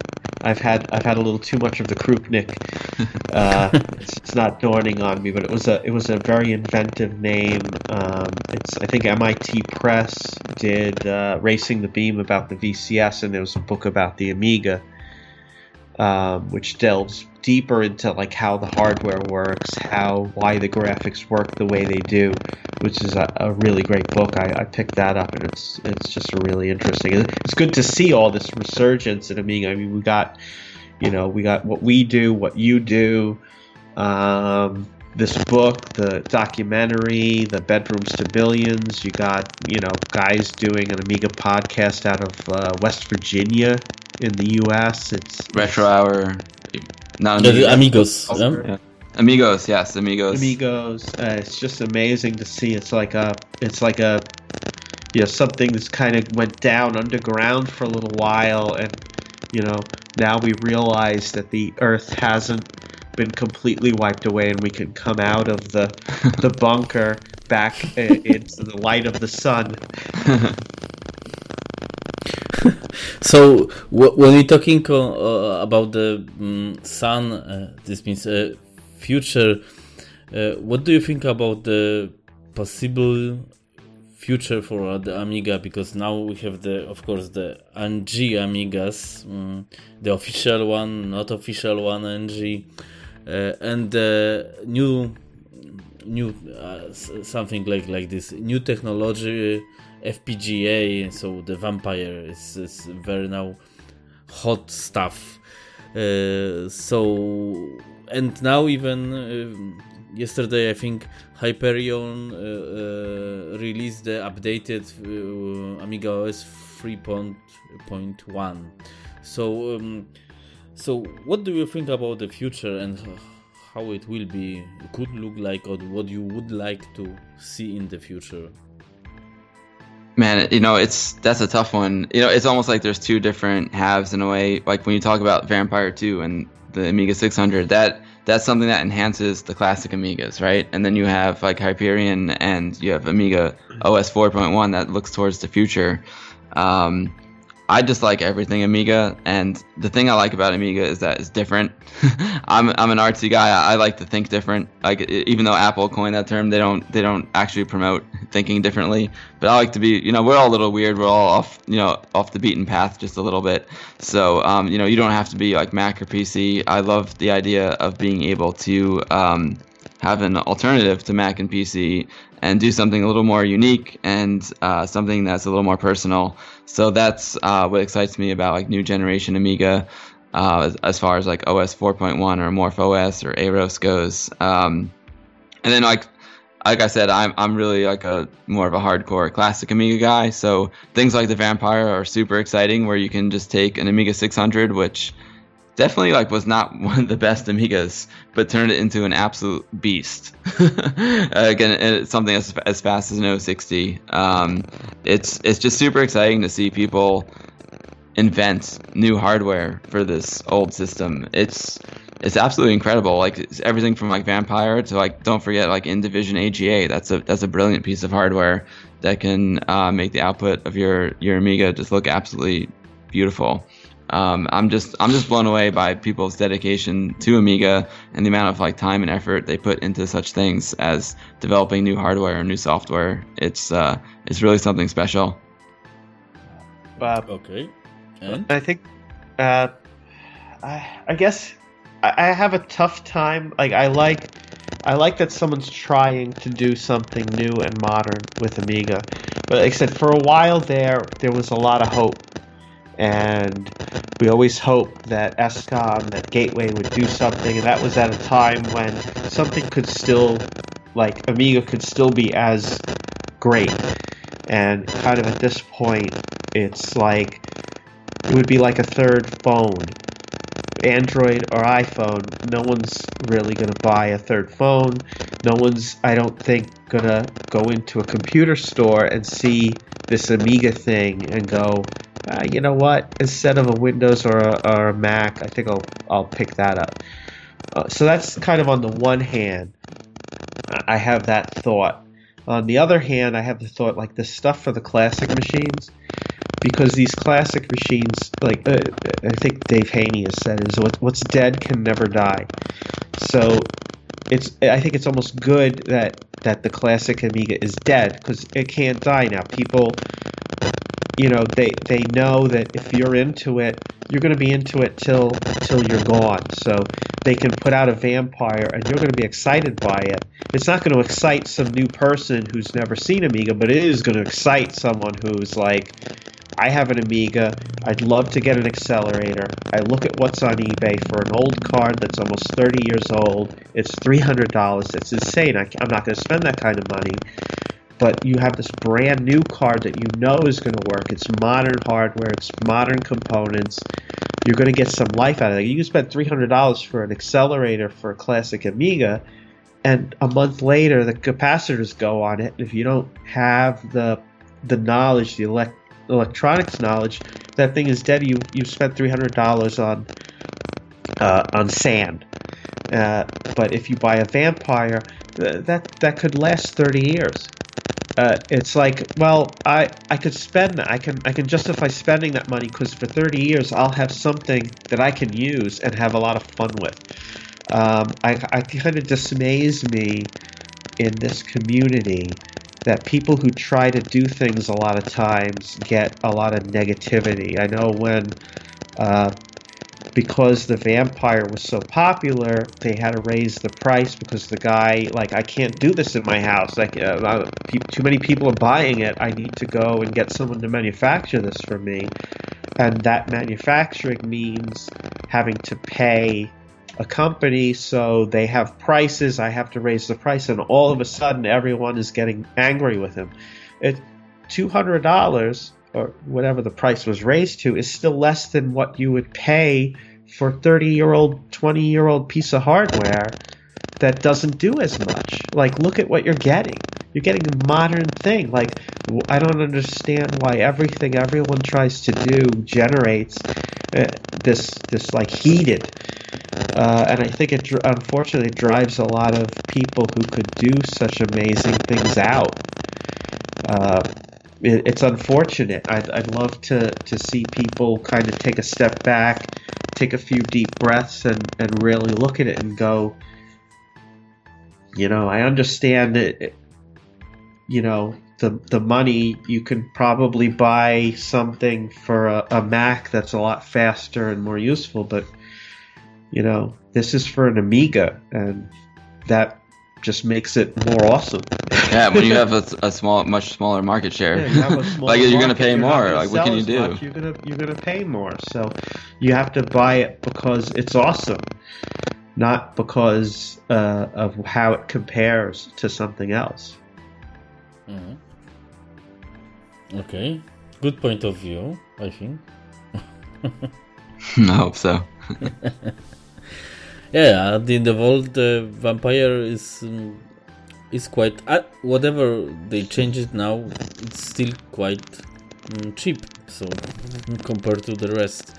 I've had I've had a little too much of the Krupnik. Uh, it's, it's not dawning on me, but it was a it was a very inventive name. Um, it's I think MIT Press did uh, Racing the Beam about the VCS, and there was a book about the Amiga, um, which delves deeper into like how the hardware works, how why the graphics work the way they do, which is a, a really great book. I, I, picked that up and it's it's just really interesting. It's good to see all this resurgence in Amiga. I mean, we got you know we got what we do, what you do. Um, this book, the documentary, the bedrooms to billions. You got you know guys doing an Amiga podcast out of uh, West Virginia in the U.S. It's retro hour. Not amigos. amigos. Yeah. Yeah. Amigos, yes, amigos. Amigos. Uh, it's just amazing to see. It's like a, it's like a, you know, something that's kind of went down underground for a little while, and you know, now we realize that the Earth hasn't been completely wiped away, and we can come out of the the bunker back into the light of the sun. so when we're talking uh, about the um, sun, uh, this means uh, future. Uh, what do you think about the possible future for the Amiga? Because now we have the, of course, the NG Amigas, um, the official one, not official one, NG, uh, and the new, new uh, something like like this new technology FPGA, so the Vampire is, is very now hot stuff. Uh, so and now even uh, yesterday I think Hyperion uh, uh released the updated uh, Amiga OS 3.1. So um, so what do you think about the future and how it will be could look like or what you would like to see in the future? Man, you know, it's that's a tough one. You know, it's almost like there's two different halves in a way. Like when you talk about Vampire 2 and the Amiga 600, that that's something that enhances the classic Amigas, right? And then you have like Hyperion and you have Amiga OS 4.1 that looks towards the future. Um, I just like everything Amiga, and the thing I like about Amiga is that it's different. I'm I'm an artsy guy. I, I, like to think different. Like even though Apple coined that term, they don't they don't actually promote thinking differently. But I like to be, you know, we're all a little weird. We're all off, you know, off the beaten path just a little bit. So um, you know, you don't have to be like Mac or PC. I love the idea of being able to um, have an alternative to Mac and PC and do something a little more unique and uh, something that's a little more personal. So that's uh, what excites me about like new generation Amiga, uh, as, as, far as like OS 4.1 or Morph OS or Aros goes. Um, and then like like I said, I'm I'm really like a more of a hardcore classic Amiga guy. So things like the Vampire are super exciting, where you can just take an Amiga 600, which definitely like was not one of the best Amigas, but turned it into an absolute beast. Again, it's something as, as fast as an 060. Um, it's it's just super exciting to see people invent new hardware for this old system. It's it's absolutely incredible. Like everything from like Vampire to like don't forget like Indivision AGA. That's a that's a brilliant piece of hardware that can uh, make the output of your your Amiga just look absolutely beautiful um, I'm just I'm just blown away by people's dedication to Amiga and the amount of like time and effort they put into such things as developing new hardware or new software. It's uh, it's really something special. Uh, Okay. And I think, uh, I, I guess I, I have a tough time. Like I like, I like that someone's trying to do something new and modern with Amiga. But like I said, for a while there, there was a lot of hope, and we always hoped that ESCOM, that Gateway would do something, and that was at a time when something could still, like Amiga, could still be as great. And kind of at this point, it's like it would be like a third phone. Android or iPhone, no one's really going to buy a third phone. No one's, I don't think, to go into a computer store and see this Amiga thing and go, ah, you know what? Instead of a Windows or a, or a Mac, I think I'll, I'll pick that up. Uh, so that's kind of on the one hand, I have that thought. On the other hand, I have the thought like the stuff for the classic machines because these classic machines, like uh, I think Dave Haynie has said, is what, what's dead can never die. So it's I think it's almost good that that the classic Amiga is dead because it can't die now. People, you know, they they know that if you're into it, you're going to be into it till till you're gone. So they can put out a vampire, and you're going to be excited by it. It's not going to excite some new person who's never seen Amiga, but it is going to excite someone who's like, I have an Amiga. I'd love to get an accelerator. I look at what's on eBay for an old card that's almost 30 years old. It's $300. It's insane. I, am not going to spend that kind of money. But you have this brand new card that you know is going to work. It's modern hardware. It's modern components. You're going to get some life out of it. You can spend $300 for an accelerator for a classic Amiga, and a month later the capacitors go on it. If you don't have the the knowledge, the elect electronics knowledge, that thing is dead. You you spent three hundred dollars on uh, on sand. Uh, but if you buy a vampire, th- that that could last thirty years. Uh, it's like, well, I I could spend. I can I can justify spending that money because for thirty years I'll have something that I can use and have a lot of fun with. Um, I I kind of dismays me in this community that people who try to do things a lot of times get a lot of negativity. I know when, uh, because the vampire was so popular, they had to raise the price because the guy, like, I can't do this in my house. Like, uh, too many people are buying it. I need to go and get someone to manufacture this for me. And that manufacturing means having to pay a company, so they have prices. I have to raise the price, and all of a sudden, everyone is getting angry with him. It two hundred dollars or whatever the price was raised to is still less than what you would pay for thirty year old, twenty year old piece of hardware that doesn't do as much. Like, look at what you're getting. You're getting a modern thing. Like, I don't understand why everything everyone tries to do generates uh, this this like heated uh, and I think it unfortunately drives a lot of people who could do such amazing things out. Uh, it, it's unfortunate. I'd, I'd love to, to see people kind of take a step back, take a few deep breaths, and, and really look at it and go, you know, I understand it. you know, the, the money, you can probably buy something for a, a Mac that's a lot faster and more useful, but you know, this is for an Amiga, and that just makes it more awesome. yeah, when you have a, a small, much smaller market share, yeah, you like you're going to pay more. Like what can you do? Much, you're gonna you're gonna pay more. So you have to buy it because it's awesome, not because uh, of how it compares to something else. Mm-hmm. Okay, good point of view. I think. I hope so. yeah, at the all, the vampire is um, is quite uh, whatever they change it now. It's still quite um, cheap. So compared to the rest.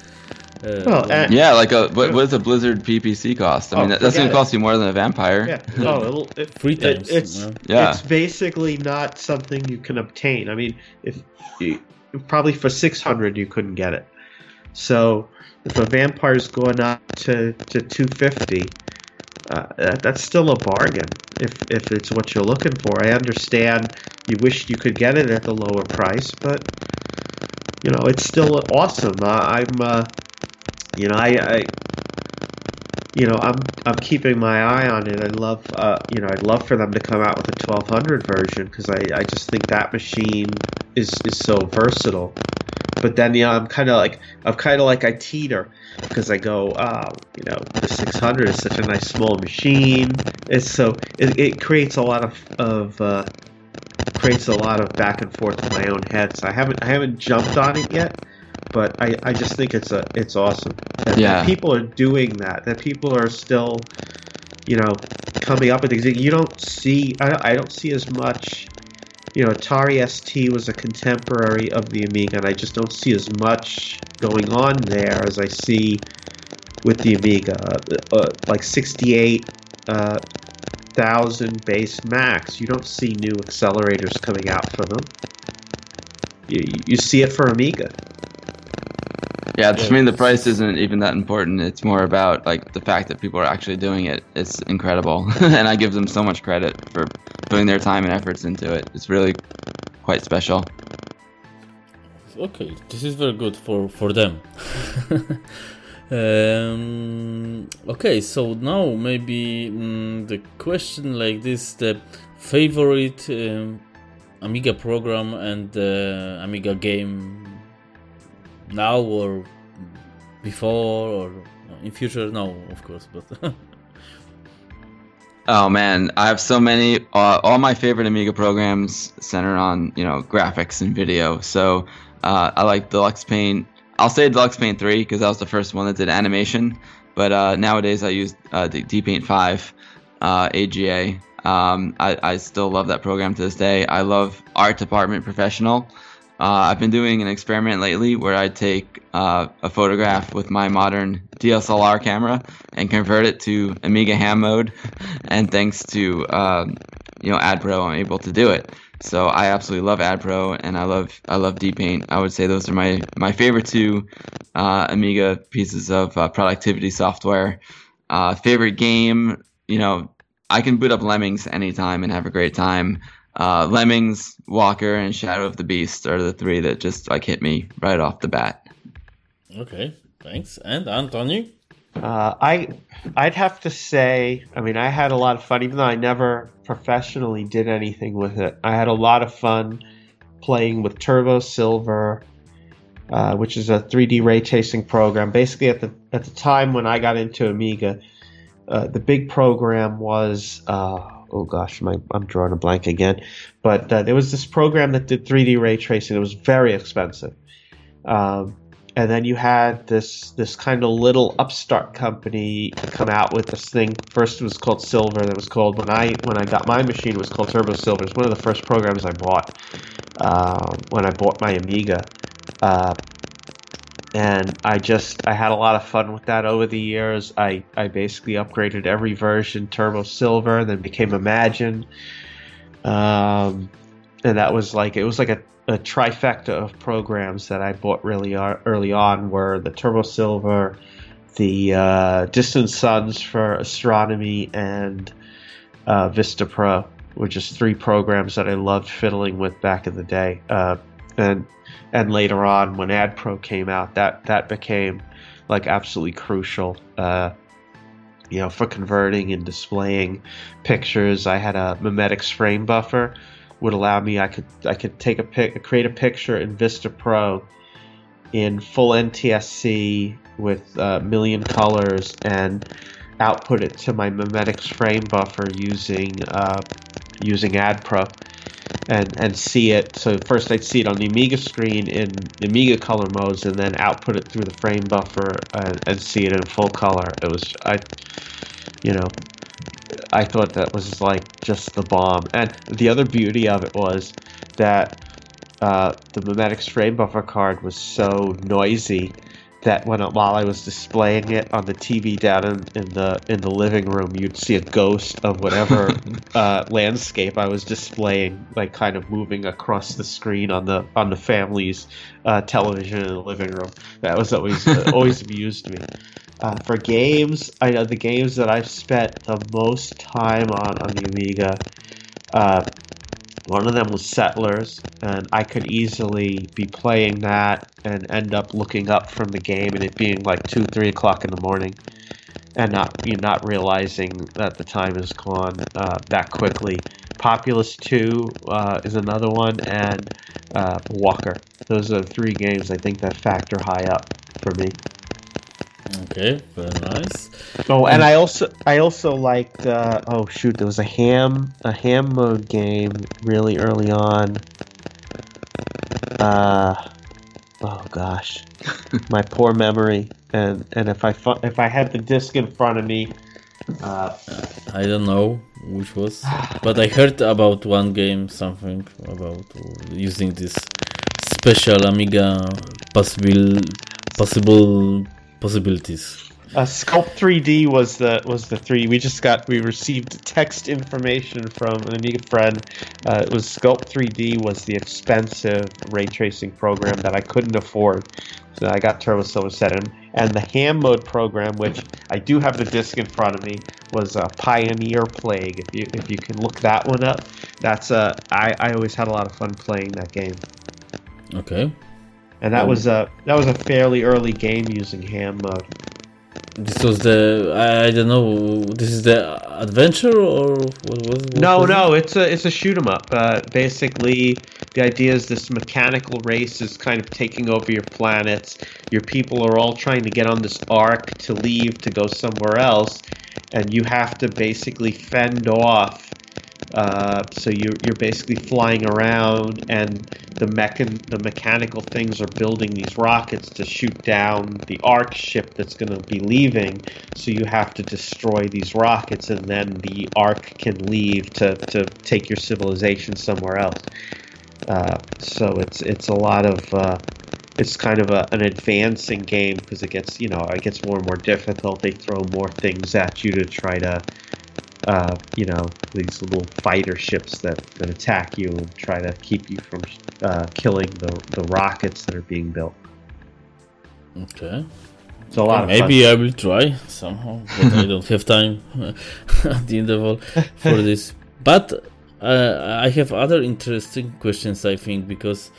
Uh, well, uh, yeah, like a what, what does a Blizzard PPC cost? I mean, oh, that's gonna cost you more than a vampire. Yeah. Oh, it'll, it, three times. It, it's yeah. It's basically not something you can obtain. I mean, if you, probably for six hundred you couldn't get it. So if a vampire's going up to, to 250 uh, that's still a bargain if, if it's what you're looking for. I understand you wish you could get it at the lower price, but you know, it's still awesome. Uh, I'm, uh, you know, I, I, you know, I'm I'm keeping my eye on it. I love, uh, you know, I'd love for them to come out with a 1200 version because I, I just think that machine is is so versatile. But then, yeah, I'm kind of like I'm kind of like I teeter because I go, oh, you know, the 600 is such a nice small machine. It's so it, it creates a lot of of uh, creates a lot of back and forth in my own head. So I haven't I haven't jumped on it yet, but I, I just think it's a it's awesome. That, Yeah. that people are doing that. That people are still, you know, coming up with things. You don't see I I don't see as much. You know, Atari ST was a contemporary of the Amiga, and I just don't see as much going on there as I see with the Amiga. Uh, uh, like 68 uh, thousand base Macs, you don't see new accelerators coming out for them. You, you see it for Amiga. Yeah, to me the price isn't even that important. It's more about like the fact that people are actually doing it. It's incredible, and I give them so much credit for putting their time and efforts into it. It's really quite special. Okay, this is very good for for them. um, okay, so now maybe mm, the question like this: the favorite um, Amiga program and uh, Amiga game now or before or in future? No, of course, but Oh man, I have so many. Uh, all my favorite Amiga programs center on you know graphics and video. So uh, I like Deluxe Paint. I'll say Deluxe Paint 3 because that was the first one that did animation. But uh, nowadays I use uh, D-Paint 5 uh, AGA. Um, I, I still love that program to this day. I love Art Department Professional. Uh, I've been doing an experiment lately where I take uh, a photograph with my modern DSLR camera and convert it to Amiga ham mode, and thanks to um, you know AdPro, I'm able to do it. So I absolutely love AdPro, and I love I love DPaint. I would say those are my my favorite two uh, Amiga pieces of uh, productivity software. Uh, favorite game, you know, I can boot up Lemmings anytime and have a great time. Uh, Lemmings, Walker, and Shadow of the Beast are the three that just like hit me right off the bat. okay, thanks. And Antonio, Uh, I, I'd have to say, I mean, I had a lot of fun, even though I never professionally did anything with it. I had a lot of fun playing with Turbo Silver, uh, which is a 3D ray tracing program. Basically, at the at the time when I got into Amiga, uh, the big program was uh, oh gosh, my, I'm drawing a blank again. But uh, there was this program that did 3D ray tracing. It was very expensive. Um, and then you had this this kind of little upstart company come out with this thing. First it was called Silver. That was called when I when I got my machine it was called Turbo Silver. It's one of the first programs I bought um, when I bought my Amiga. Uh, and I just I had a lot of fun with that over the years. I, I basically upgraded every version Turbo Silver, then became Imagine, um, and that was like it was like a, a trifecta of programs that I bought really ar- early on. Were the Turbo Silver, the uh, Distant Suns for astronomy, and uh, Vista Pro were just three programs that I loved fiddling with back in the day. Uh, and and later on when AdPro came out, that that became like absolutely crucial. Uh, you know, for converting and displaying pictures, I had a Mimetics frame buffer would allow me. I could I could take a pic, create a picture in Vista Pro in full NTSC with a million colors and output it to my Mimetics frame buffer using uh, using AdPro and and see it. So first I'd see it on the Amiga screen in Amiga color modes, and then output it through the frame buffer and, and see it in full color. It was I, you know, I thought that was like just the bomb. And the other beauty of it was that uh, the Mimetics frame buffer card was so noisy that when while I was displaying it on the TV down in, in the in the living room, you'd see a ghost of whatever uh, landscape I was displaying, like kind of moving across the screen on the on the family's uh, television in the living room. That was always uh, always amused me. Uh, for games, I know the games that I've spent the most time on on the Amiga. One of them was Settlers, and I could easily be playing that and end up looking up from the game and it being like two, three o'clock in the morning, and not you not realizing that the time has gone uh, that quickly. Populous Two uh, is another one, and uh, Walker. Those are three games I think that factor high up for me. Okay, very nice. Oh, and I also I also liked uh, oh shoot there was a ham a ham mode game really early on. Uh oh gosh, my poor memory and and if I fu- if I had the disc in front of me, uh, I don't know which was, but I heard about one game, something about using this special Amiga possible possible possibilities. Uh, Sculpt 3D was the was the three. We just got we received text information from an Amiga friend. Uh, it was Sculpt 3D was the expensive ray tracing program that I couldn't afford, so I got Turbo Silver set in. And the Ham Mode program, which I do have the disc in front of me, was uh, Pioneer Plague. If you if you can look that one up, that's uh I I always had a lot of fun playing that game. Okay. And that was a that was a fairly early game using Ham Mode. This was the I, don't know. This is the adventure or what was? What No, was no, it's a it's a shoot 'em up. Uh, basically, the idea is this mechanical race is kind of taking over your planets. Your people are all trying to get on this arc to leave to go somewhere else, and you have to basically fend off. Uh, so you you're basically flying around, and the mechan the mechanical things are building these rockets to shoot down the arc ship that's going to be leaving. So you have to destroy these rockets, and then the arc can leave to, to take your civilization somewhere else. Uh, so it's it's a lot of uh, it's kind of a, an advancing game because it gets you know it gets more and more difficult. They throw more things at you to try to uh, you know these little fighter ships that, that attack you and try to keep you from uh, killing the the rockets that are being built. Okay. It's a lot of Maybe. I will try somehow, but I don't have time at the interval for this. But uh, I have other interesting questions, I think, because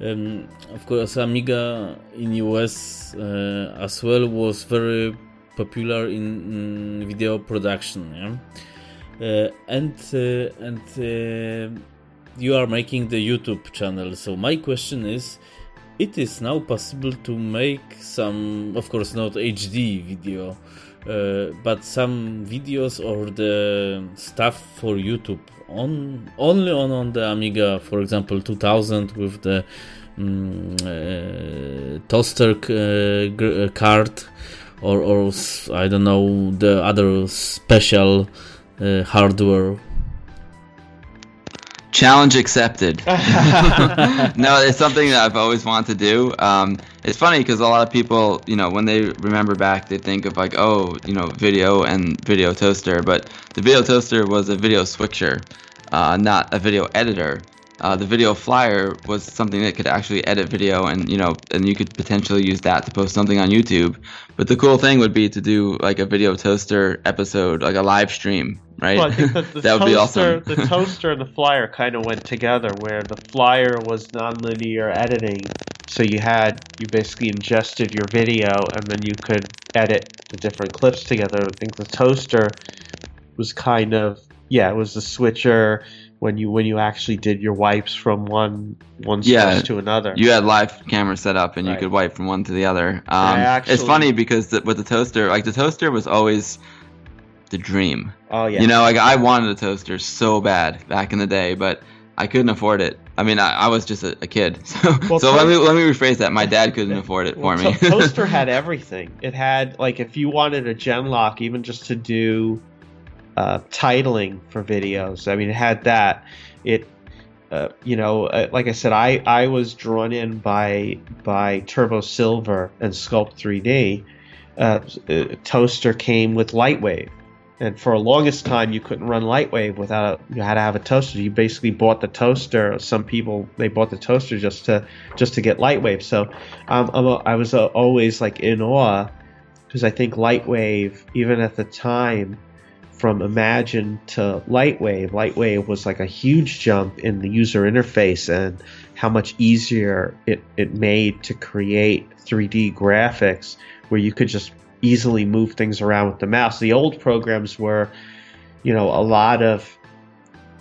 um, of course Amiga in US uh, as well was very popular in, in video production, yeah, uh, and uh, and uh, you are making the YouTube channel. So my question is it is now possible to make some of course not hd video uh, but some videos or the stuff for youtube on only on on the amiga for example 2000 with the mm, uh, toaster uh, uh, card or or s- i don't know the other special uh, hardware Challenge accepted. no, it's something that I've always wanted to do. Um, it's funny because a lot of people, you know, when they remember back, they think of like, oh, you know, video and video toaster. But the video toaster was a video switcher, uh, not a video editor. Uh, the video flyer was something that could actually edit video, and you know, and you could potentially use that to post something on YouTube. But the cool thing would be to do like a video toaster episode, like a live stream, right? Well, that the that would be toaster, awesome. the toaster and the flyer kind of went together, where the flyer was nonlinear editing, so you had you basically ingested your video, and then you could edit the different clips together. I think the toaster was kind of yeah, it was the switcher when you when you actually did your wipes from one one source Yeah, to another. you had live camera set up and you could wipe from one to the other. Um, I it's funny because the, with the toaster, like the toaster was always the dream. oh yeah, You know, like I wanted a toaster so bad back in the day, but I couldn't afford it. I mean, I, I was just a, a kid. So, Well, so let me let me rephrase that. My dad couldn't afford it for Well, me. to- Toaster had everything. It had like if you wanted a Genlock, even just to do uh, titling for videos. I mean, it had that. It, uh, you know, uh, like I said, I I was drawn in by by Turbo Silver and Sculpt 3D. Uh, uh, Toaster came with Lightwave. And for a longest time, you couldn't run Lightwave without you had to have a toaster. You basically bought the toaster. Some people they bought the toaster just to just to get Lightwave. So um, I'm a, I was uh, always like in awe because I think Lightwave, even at the time, from Imagine to Lightwave. Lightwave was like a huge jump in the user interface and how much easier it, it made to create 3D graphics where you could just easily move things around with the mouse. The old programs were, you know, a lot of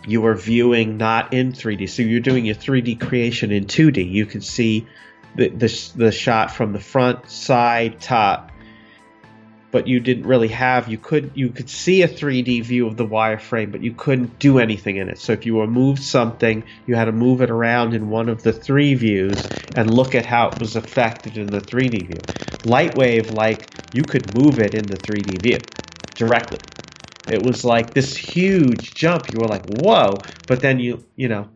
you were viewing not in 3D. So you're doing your 3D creation in 2D. You could see the, the, the shot from the front, side, top, but you didn't really have you could you could see a 3D view of the wireframe, but you couldn't do anything in it. So if you removed something, you had to move it around in one of the three views and look at how it was affected in the 3D view. Lightwave, like you could move it in the 3D view directly. It was like this huge jump. You were like, whoa! But then you you know,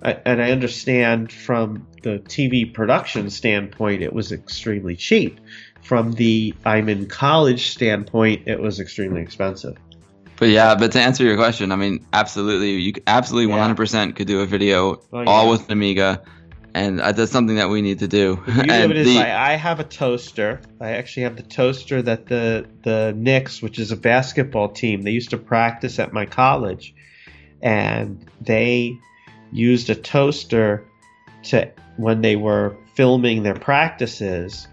and I understand from the TV production standpoint, it was extremely cheap from the I'm in college standpoint, it was extremely expensive. But yeah, but to answer your question, I mean, absolutely, you absolutely 100% could do a video oh, yeah. all with Amiga, and uh, that's something that we need to do. The of the, I, I, have a toaster. I actually have the toaster that the the Knicks, which is a basketball team, they used to practice at my college, and they used a toaster to when they were filming their practices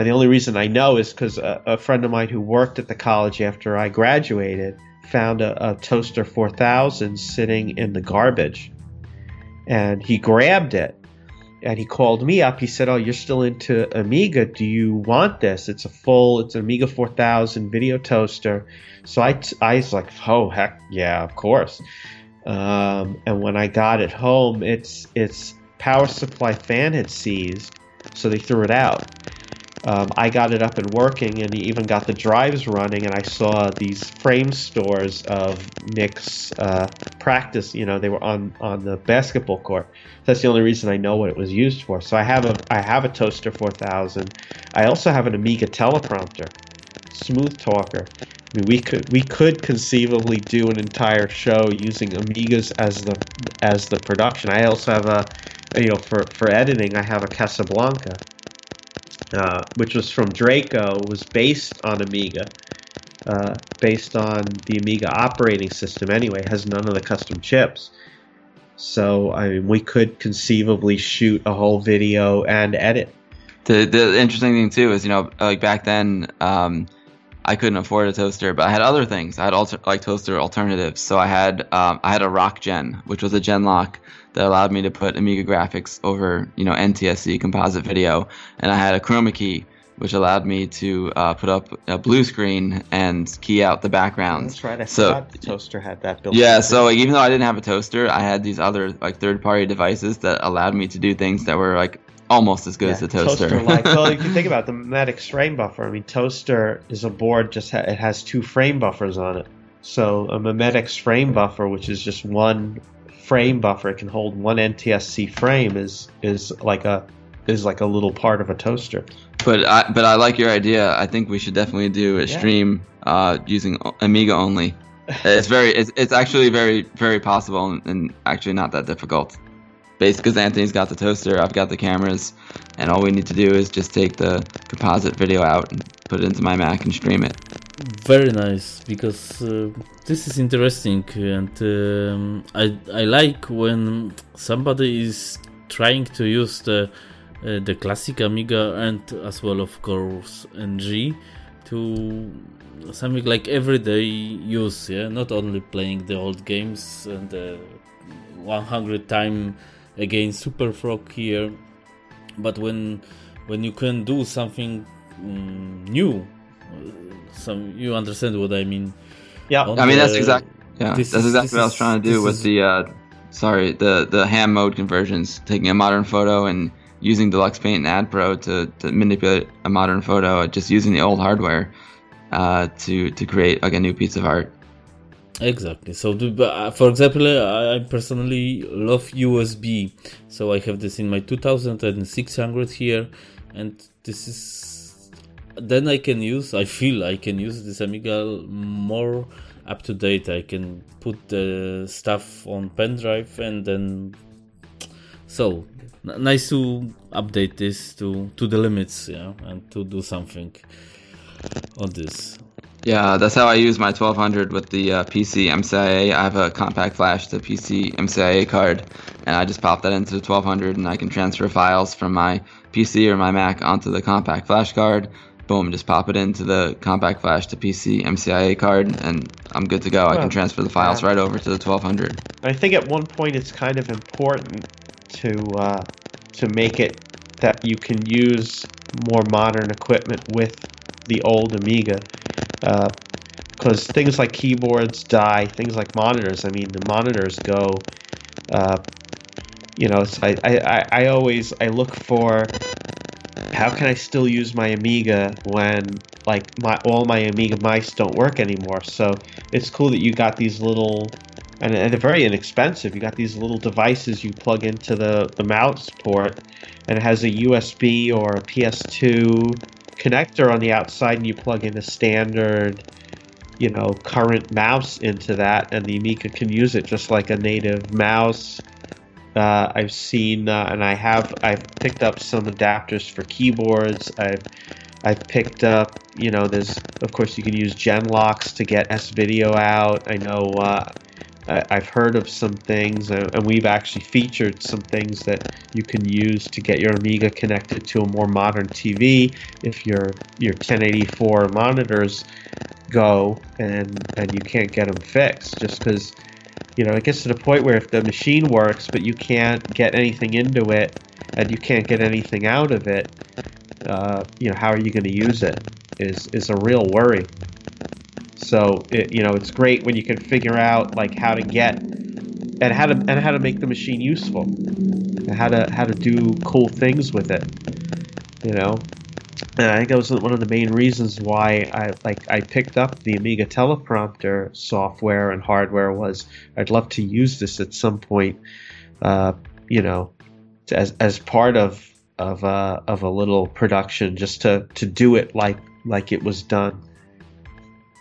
and the only reason I know is because a, a, friend of mine who worked at the college after I graduated found a, a Toaster 4000 sitting in the garbage. And he grabbed it and he called me up. He said, "Oh, you're still into Amiga? Do you want this? It's a full, it's an Amiga 4000 video toaster." So I, was like, "Oh heck yeah, of course." Um, and when I got it home, its its power supply fan had seized, so they threw it out um, I got it up and working and even got the drives running, and I saw these frame stores of Knicks' uh, practice. You know, they were on on the basketball court. That's the only reason I know what it was used for. So I have a I have a Toaster 4000. I also have an Amiga teleprompter, Smooth Talker. I mean, we could we could conceivably do an entire show using Amigas as the as the production. I also have a you know for for editing I have a Casablanca uh, which was from Draco, was based on Amiga, uh, based on the Amiga operating system anyway, has none of the custom chips. So I mean, we could conceivably shoot a whole video and edit. The the interesting thing too is you know like back then um, I couldn't afford a toaster, but I had other things. I had alter, like toaster alternatives. So I had um, I had a RocGen, which was a Genlock that allowed me to put Amiga graphics over you know NTSC composite video, and I had a chroma key which allowed me to uh, put up a blue screen and key out the background. That's right. I so, forgot the toaster had that built. Yeah. So like, even though I didn't have a toaster, I had these other like third-party devices that allowed me to do things that were like almost as good yeah, as the toaster. toaster like, well, if you think about the Mimetics frame buffer, I mean, toaster is a board just ha- it has two frame buffers on it. So a Mimetics frame buffer, which is just one frame buffer, it can hold one NTSC frame, is is like a is like a little part of a toaster. But I but I like your idea. I think we should definitely do a stream uh, using Amiga only. It's very it's, it's actually very very possible and, and actually not that difficult. Basically, because Anthony's got the toaster, I've got the cameras, and all we need to do is just take the composite video out and put it into my Mac and stream it. Very nice, because uh, this is interesting, and um, I I like when somebody is trying to use the uh, the classic Amiga and as well, of course, NG to something like everyday use. Yeah, not only playing the old games and the 100 time again Superfrog here, but when when you can do something um, new some you understand what I mean. Yeah, I mean that's exactly yeah that's is, exactly what I was trying to do with is, the uh, sorry the the ham mode conversions, taking a modern photo and using Deluxe Paint and Ad Pro to, to manipulate a modern photo, just using the old hardware uh, to to create like a new piece of art. Exactly. So, uh, for example, I personally love USB. So I have this in my 2600 here, and this is then I can use, I feel I can use this Amiga more up to date. I can put the stuff on pen drive and then. So nice to update this to to the limits, yeah, and to do something on this. Yeah, that's how I use my 1200 with the uh, PCMCIA. I have a compact flash, the PCMCIA card, and I just pop that into the 1200 and I can transfer files from my PC or my Mac onto the compact flash card. Boom, just pop it into the compact flash to PCMCIA card, and I'm good to go. I can transfer the files right over to the 1200. I think at one point it's kind of important to uh, to make it that you can use more modern equipment with the old Amiga because uh, things like keyboards die, things like monitors. I mean, the monitors go. Uh, you know, I, I, I always I look for how can I still use my Amiga when like my all my Amiga mice don't work anymore. So it's cool that you got these little and, and they're very inexpensive. You got these little devices you plug into the the mouse port, and it has a USB or a PS2 connector on the outside and you plug in a standard you know current mouse into that and the amiga can use it just like a native mouse uh, i've seen uh, and i have i've picked up some adapters for keyboards i've i've picked up you know there's of course you can use genlocks to get s video out i know uh, I've heard of some things, uh, and we've actually featured some things that you can use to get your Amiga connected to a more modern TV. If your your 1084 monitors go and and you can't get them fixed, just because you know it gets to the point where if the machine works but you can't get anything into it and you can't get anything out of it, uh, you know how are you going to use it? Is is a real worry. So it, you know it's great when you can figure out like how to get and how to and how to make the machine useful, and how to how to do cool things with it. You know, and I think that was one of the main reasons why I like I picked up the Amiga teleprompter software and hardware was I'd love to use this at some point. Uh, you know, as as part of of a, of a little production, just to to do it like like it was done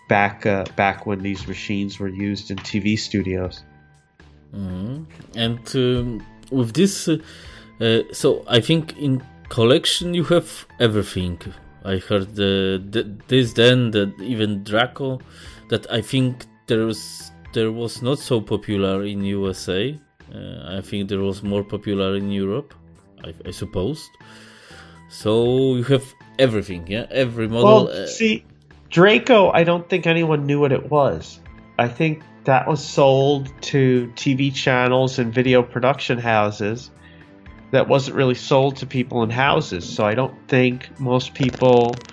back uh, back when these machines were used in TV studios. Mm-hmm. And um, with this, uh, uh, so I think in collection you have everything. I heard the, the, this then that even Draco, that I think there was there was not so popular in USA. Uh, I think there was more popular in Europe, I, I suppose. So you have everything, yeah, every model. Well, uh, see, Draco, I don't think anyone knew what it was. I think that was sold to TV channels and video production houses. That wasn't really sold to people in houses. So I don't think most people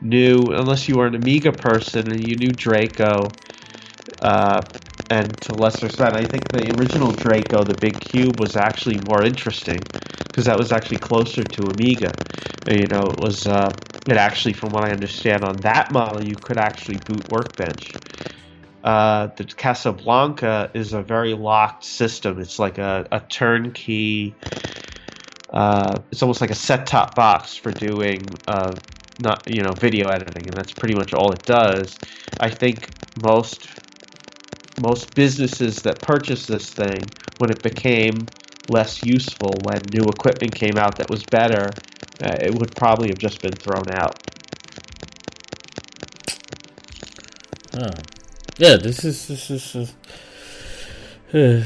knew, unless you were an Amiga person and you knew Draco. Uh, and to lesser extent, I think the original Draco, the big cube, was actually more interesting because that was actually closer to Amiga. You know, it was uh, it actually, from what I understand, on that model you could actually boot Workbench. Uh, the Casablanca is a very locked system. It's like a, a turnkey. Uh, it's almost like a set-top box for doing uh, not you know video editing, and that's pretty much all it does. I think most most businesses that purchased this thing, when it became less useful, when new equipment came out that was better, uh, it would probably have just been thrown out. Yeah, this is this is. Uh,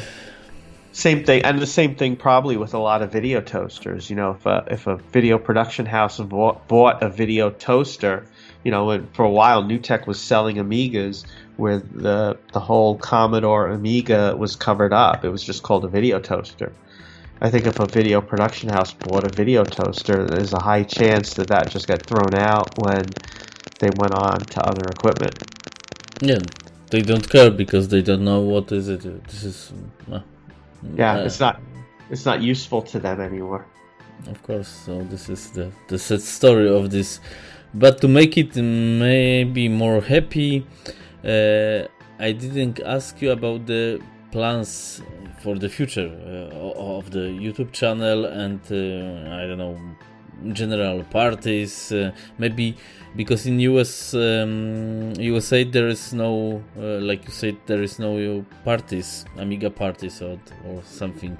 same thing, and the same thing probably with a lot of video toasters. You know, if a if a video production house bought, bought a video toaster, you know, for a while, NewTek was selling Amigas where the the whole Commodore Amiga was covered up. It was just called a video toaster. I think if a video production house bought a video toaster, there's a high chance that that just got thrown out when they went on to other equipment. Yeah, they don't care because they don't know what is it. This is. Uh, yeah, uh, it's not. It's not useful to them anymore. Of course. So this is the the sad story of this. But to make it maybe more happy, uh, I didn't ask you about the plans for the future uh, of the YouTube channel and uh, I don't know general parties uh, maybe because in US um, USA there is no uh, like you said there is no parties Amiga parties or, or something.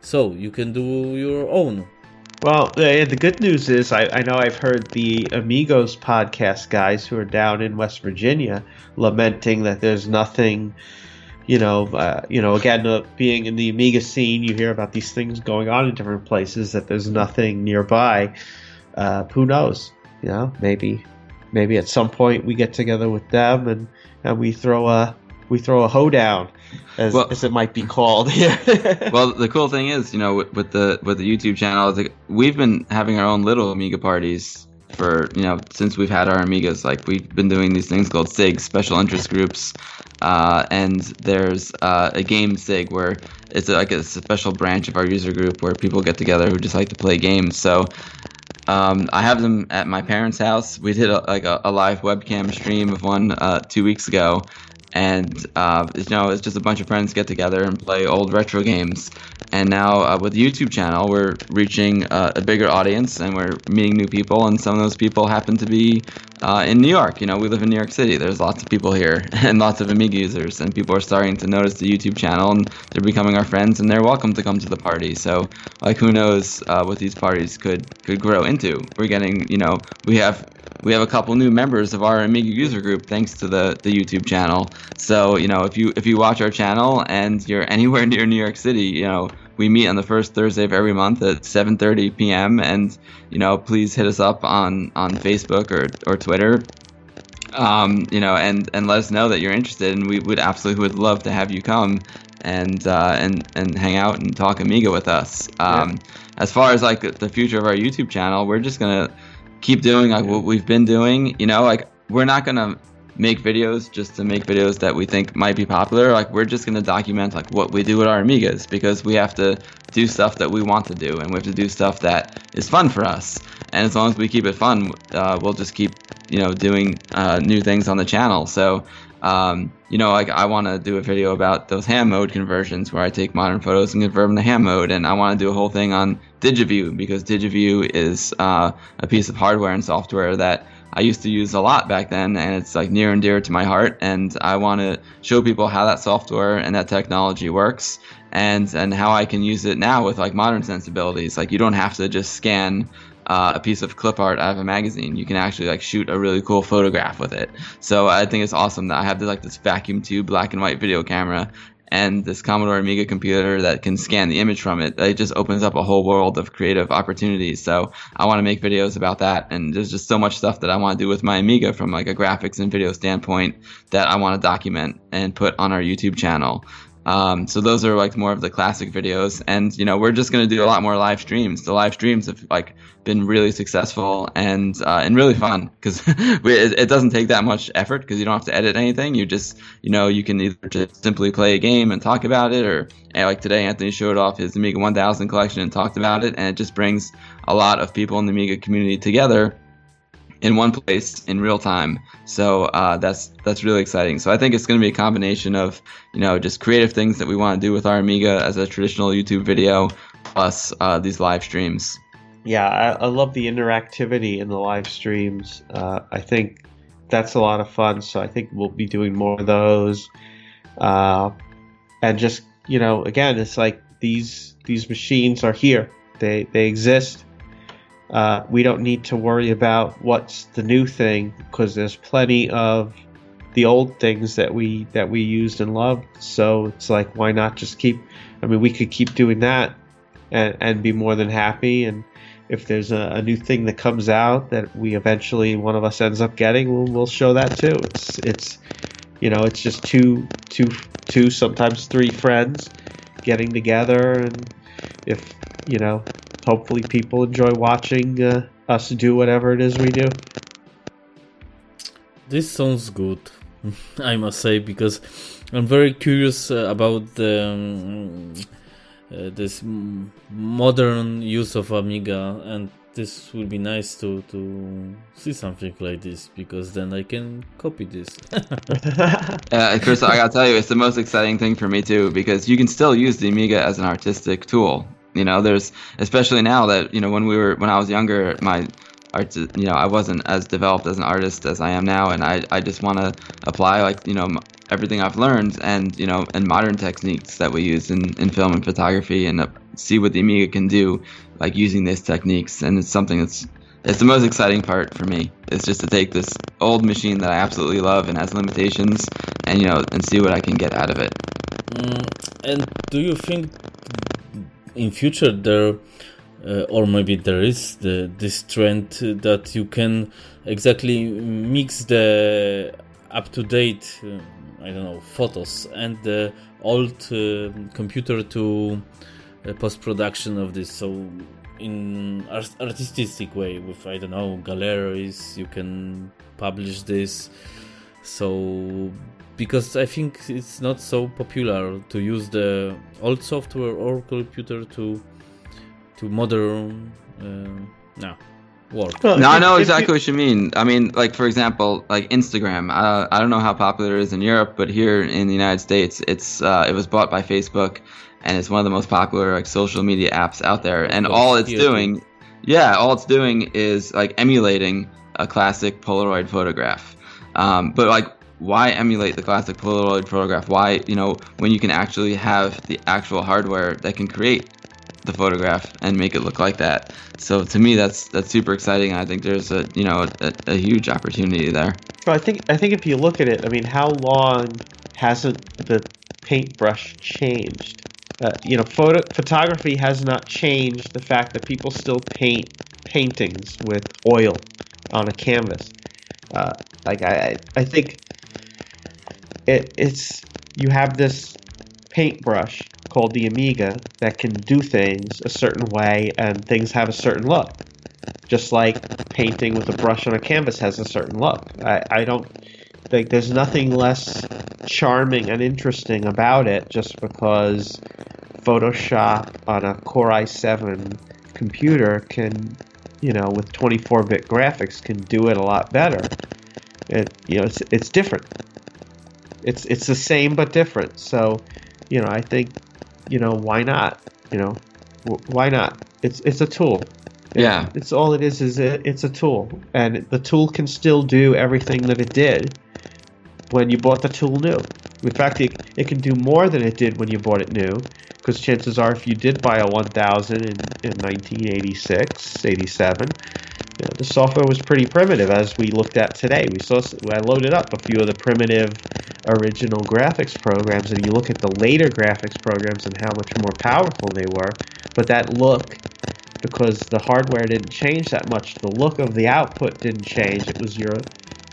So you can do your own. Well, the, the good news is I, I know I've heard the Amigos podcast guys who are down in West Virginia lamenting that there's nothing, you know, uh, you know, again, uh, being in the Amiga scene, you hear about these things going on in different places that there's nothing nearby. Uh, who knows? You know, maybe, maybe at some point we get together with them and, and we throw a we throw a hoedown, as, Well- as it might be called here. well, the cool thing is, you know, with, with the with the YouTube channel, like, we've been having our own little Amiga parties for you know since we've had our Amigas. Like we've been doing these things called SIG, special interest groups, uh, and there's uh, a game SIG where it's like a special branch of our user group where people get together who just like to play games. So. Um, I have them at my parents' house. We did a, like a, a live webcam stream of one uh, two weeks ago, and uh, you know it's just a bunch of friends get together and play old retro games. And now uh, with the YouTube channel, we're reaching uh, a bigger audience and we're meeting new people. And some of those people happen to be uh, in New York. You know, we live in New York City. There's lots of people here and lots of Amiga users, and people are starting to notice the YouTube channel and they're becoming our friends and they're welcome to come to the party. So, like, who knows uh, what these parties could could grow into? We're getting, you know, we have we have a couple new members of our Amiga user group thanks to the, the YouTube channel. So you know if you if you watch our channel and you're anywhere near New York City, you know we meet on the first Thursday of every month at 7:30 p.m. and you know please hit us up on on Facebook or or Twitter. Um, you know, and and let us know that you're interested, and we would absolutely would love to have you come and uh, and and hang out and talk Amiga with us. Um, As far as like the future of our YouTube channel, we're just gonna keep doing like what we've been doing. You know, like we're not gonna make videos just to make videos that we think might be popular. Like we're just gonna document like what we do with our Amigas because we have to do stuff that we want to do and we have to do stuff that is fun for us. And as long as we keep it fun, uh, we'll just keep you know doing uh, new things on the channel. So. Um, you know, like I want to do a video about those ham mode conversions where I take modern photos and convert them to ham mode, and I want to do a whole thing on DigiView because DigiView is uh, a piece of hardware and software that I used to use a lot back then, and it's like near and dear to my heart. And I want to show people how that software and that technology works, and and how I can use it now with like modern sensibilities. Like you don't have to just scan uh, a piece of clip art out of a magazine. You can actually like shoot a really cool photograph with it. So I think it's awesome that I have this, like this vacuum tube black and white video camera and this Commodore Amiga computer that can scan the image from it. It just opens up a whole world of creative opportunities. So I want to make videos about that. And there's just so much stuff that I want to do with my Amiga from like a graphics and video standpoint that I want to document and put on our YouTube channel. Um, so those are like more of the classic videos, and you know we're just gonna do a lot more live streams. The live streams have like been really successful and uh, and really fun because it, it doesn't take that much effort because you don't have to edit anything. You just you know you can either just simply play a game and talk about it, or like today Anthony showed off his Amiga 1000 collection and talked about it, and it just brings a lot of people in the Amiga community together in one place in real time. So uh, that's that's really exciting. So I think it's going to be a combination of you know just creative things that we want to do with our Amiga as a traditional YouTube video, plus uh, these live streams. Yeah, I, I love the interactivity in the live streams. Uh, I think that's a lot of fun. So I think we'll be doing more of those. Uh, and just you know, again, it's like these these machines are here. They they exist. Uh, we don't need to worry about what's the new thing because there's plenty of the old things that we that we used and loved. So it's like, why not just keep? I mean, we could keep doing that and and be more than happy. And if there's a, a new thing that comes out that we eventually one of us ends up getting, we'll we'll show that too. It's it's you know, it's just two two two sometimes three friends getting together and if you know hopefully people enjoy watching uh, us do whatever it is we do This sounds good, I must say, because I'm very curious uh, about the, um, uh, this modern use of Amiga, and this will be nice to to see something like this because then I can copy this. Uh, Chris, I gotta tell you, it's the most exciting thing for me too because you can still use the Amiga as an artistic tool. You know, there's especially now that you know when we were when I was younger, my art, you know, I wasn't as developed as an artist as I am now, and I I just want to apply like you know everything I've learned and you know and modern techniques that we use in, in film and photography and uh, see what the Amiga can do, like using these techniques. And it's something that's it's the most exciting part for me. It's just to take this old machine that I absolutely love and has limitations, and you know, and see what I can get out of it. Mm, and do you think in future there, uh, or maybe there is the this trend that you can exactly mix the up to date, uh, I don't know, photos and the old uh, computer to uh, post production of this. So in art- artistic way with I don't know galleries, you can publish this. So because I think it's not so popular to use the old software or computer to to modern uh, no work. no, I know exactly what you mean. I mean, like for example, like Instagram. Uh, I don't know how popular it is in Europe, but here in the United States, it's uh, it was bought by Facebook, and it's one of the most popular like social media apps out there. And all it's doing, yeah, all it's doing is like emulating a classic Polaroid photograph. Um, but like why emulate the classic Polaroid photograph? Why, you know, when you can actually have the actual hardware that can create the photograph and make it look like that? So to me, that's that's super exciting. I think there's a you know a, a huge opportunity there. Well, I think I think if you look at it, I mean, how long hasn't the paintbrush changed? Uh, you know, photo photography has not changed the fact that people still paint paintings with oil on a canvas. Uh, like I, I think it, it's you have this paintbrush called the Amiga that can do things a certain way and things have a certain look. Just like painting with a brush on a canvas has a certain look. I, I don't think there's nothing less charming and interesting about it just because Photoshop on a Core i7 computer can, you know, with 24-bit graphics can do it a lot better. It, you know, it's it's different. It's it's the same but different. So, you know, I think, you know, why not? You know, why not? It's it's a tool. Yeah. It's all it is is it, it's a tool, and the tool can still do everything that it did when you bought the tool new. In fact, it, it can do more than it did when you bought it new, because chances are, if you did buy a 1000 in, in 1986, 87, you know, the software was pretty primitive, as we looked at today. We saw I loaded up a few of the primitive original graphics programs, and you look at the later graphics programs and how much more powerful they were. But that look, because the hardware didn't change that much, the look of the output didn't change. It was your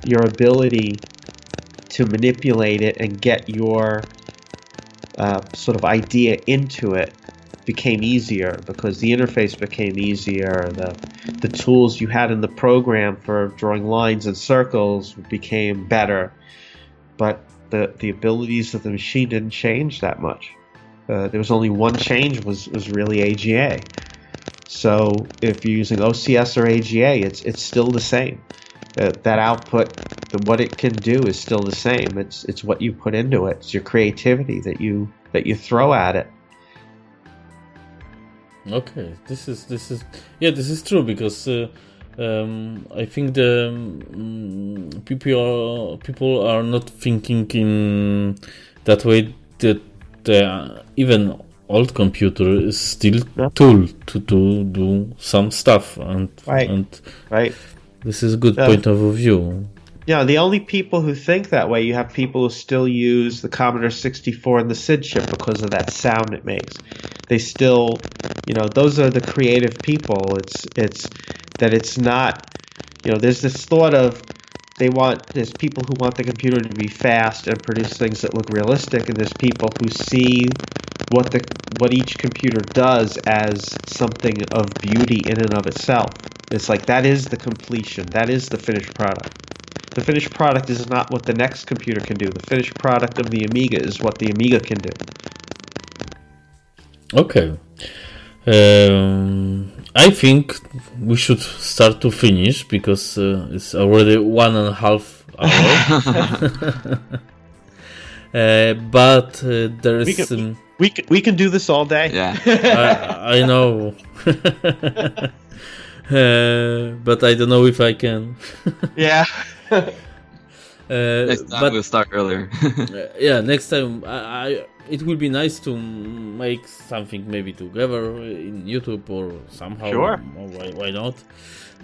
your ability to manipulate it and get your uh, sort of idea into it became easier because the interface became easier. The the tools you had in the program for drawing lines and circles became better, but the the abilities of the machine didn't change that much. Uh, there was only one change was was really AGA. So if you're using OCS or AGA, it's it's still the same. Uh, that output, the, what it can do is still the same. It's it's what you put into it. It's your creativity that you that you throw at it. Okay, this is this is yeah, this is true because uh, um, I think the um, people are, people are not thinking in that way that the, even old computer is still yeah. tool to, to do some stuff and right. and right. This is a good point of view. Yeah, the only people who think that way, you have people who still use the Commodore 64 and the SID chip because of that sound it makes. They still, you know, those are the creative people. It's it's that it's not, you know, there's this thought of they want there's people who want the computer to be fast and produce things that look realistic, and there's people who see what the what each computer does as something of beauty in and of itself. It's like that is the completion. That is the finished product. The finished product is not what the next computer can do. The finished product of the Amiga is what the Amiga can do. Okay. Um, I think we should start to finish because uh, it's already one and a half hour. uh, but uh, there is. We can, um, we, can, we can do this all day. Yeah. I, I know. Uh, but I don't know if I can. yeah. Uh, Next time but we'll start earlier. yeah, next time I, I it will be nice to make something maybe together in YouTube or somehow. Sure. Or why, why not?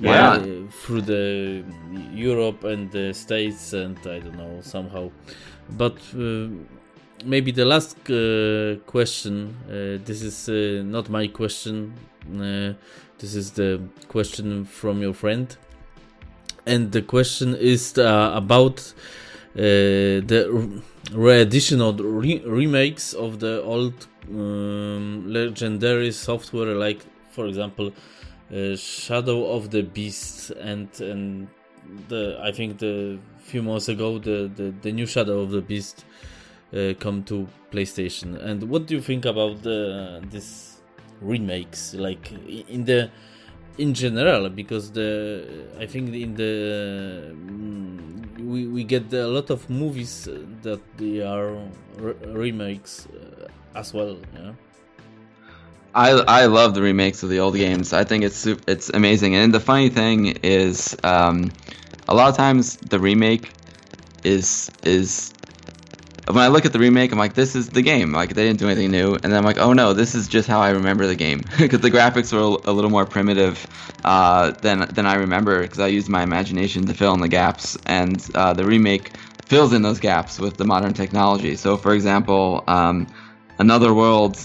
Yeah. Uh, through the Europe and the States and I don't know somehow, but. Uh, maybe the last uh, question. Uh, this is uh, not my question. Uh, this is the question from your friend, and the question is uh, about uh, the re-edition or re- remakes of the old um, legendary software, like for example, uh, Shadow of the Beast, and and the I think the few months ago the the, the new Shadow of the Beast uh, come to PlayStation. And what do you think about the this remakes, like in the in general? Because the I think in the mm, we we get a lot of movies that they are re- remakes uh, as well. Yeah. I I love the remakes of the old games. I think it's it's amazing. And the funny thing is, um, a lot of times the remake is is when I look at the remake, I'm like, this is the game. Like they didn't do anything new. And then I'm like, oh no, this is just how I remember the game because the graphics were a little more primitive uh, than than I remember because I used my imagination to fill in the gaps. And uh, the remake fills in those gaps with the modern technology. So for example, um, Another World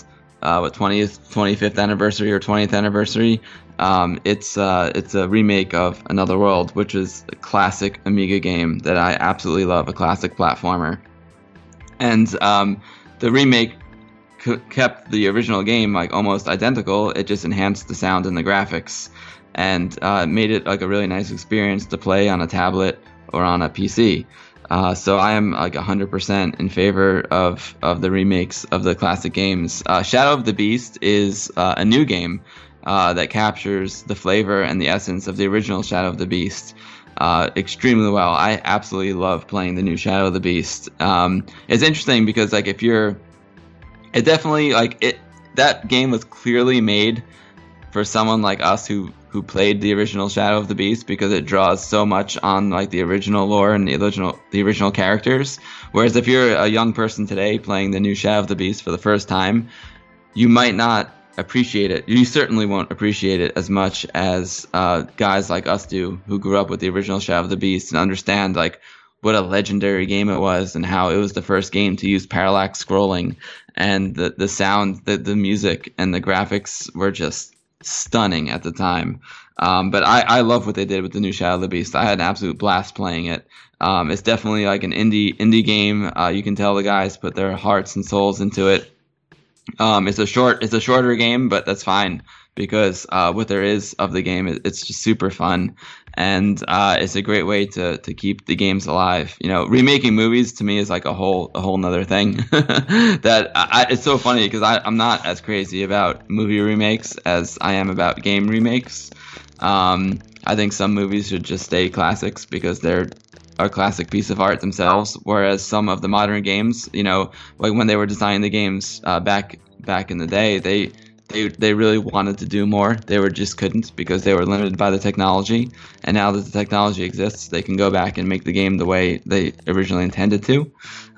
uh, what 20th 25th anniversary or 20th anniversary um, it's uh, it's a remake of Another World which is a classic Amiga game that I absolutely love a classic platformer and um, the remake c- kept the original game like almost identical. It just enhanced the sound and the graphics. And uh, made it like a really nice experience to play on a tablet or on a PC uh, so I am like 100% in favor of, of the remakes of the classic games. Uh, Shadow of the Beast is uh, a new game uh, that captures the flavor and the essence of the original Shadow of the Beast uh, extremely well. I absolutely love playing the new Shadow of the Beast. Um, it's interesting because like if you're, it definitely like it that game was clearly made for someone like us who who played the original Shadow of the Beast because it draws so much on like the original lore and the original the original characters. Whereas if you're a young person today playing the new Shadow of the Beast for the first time, you might not appreciate it. You certainly won't appreciate it as much as uh, guys like us do who grew up with the original Shadow of the Beast and understand like what a legendary game it was and how it was the first game to use parallax scrolling and the the sound, the the music and the graphics were just stunning at the time. Um, but I, I love what they did with the new Shadow of the Beast. I had an absolute blast playing it. Um, it's definitely like an indie indie game. Uh, you can tell the guys put their hearts and souls into it. Um, it's a short it's a shorter game, but that's fine because uh, what there is of the game, it, it's just super fun, and uh, it's a great way to to keep the games alive. You know, remaking movies to me is like a whole a whole nother thing. that I, it's so funny because I'm not as crazy about movie remakes as I am about game remakes. Um, I think some movies should just stay classics because they're a classic piece of art themselves. Whereas some of the modern games, you know, like when they were designing the games uh, back back in the day, they they they really wanted to do more. They were just couldn't because they were limited by the technology. And now that the technology exists, they can go back and make the game the way they originally intended to.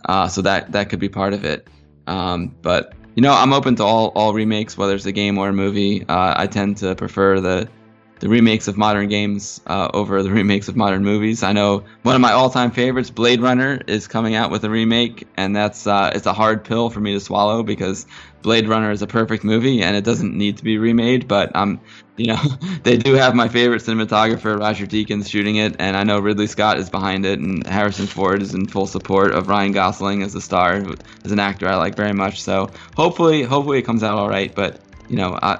Uh, so that that could be part of it. Um, but you know, I'm open to all all remakes, whether it's a game or a movie. Uh, I tend to prefer the the remakes of modern games uh, over the remakes of modern movies. I know one of my all-time favorites, Blade Runner, is coming out with a remake, and that's uh, it's a hard pill for me to swallow because Blade Runner is a perfect movie and it doesn't need to be remade. But um, you know, they do have my favorite cinematographer, Roger Deakins, shooting it, and I know Ridley Scott is behind it, and Harrison Ford is in full support of Ryan Gosling as a star, as an actor I like very much. So hopefully, hopefully it comes out all right. But you know, I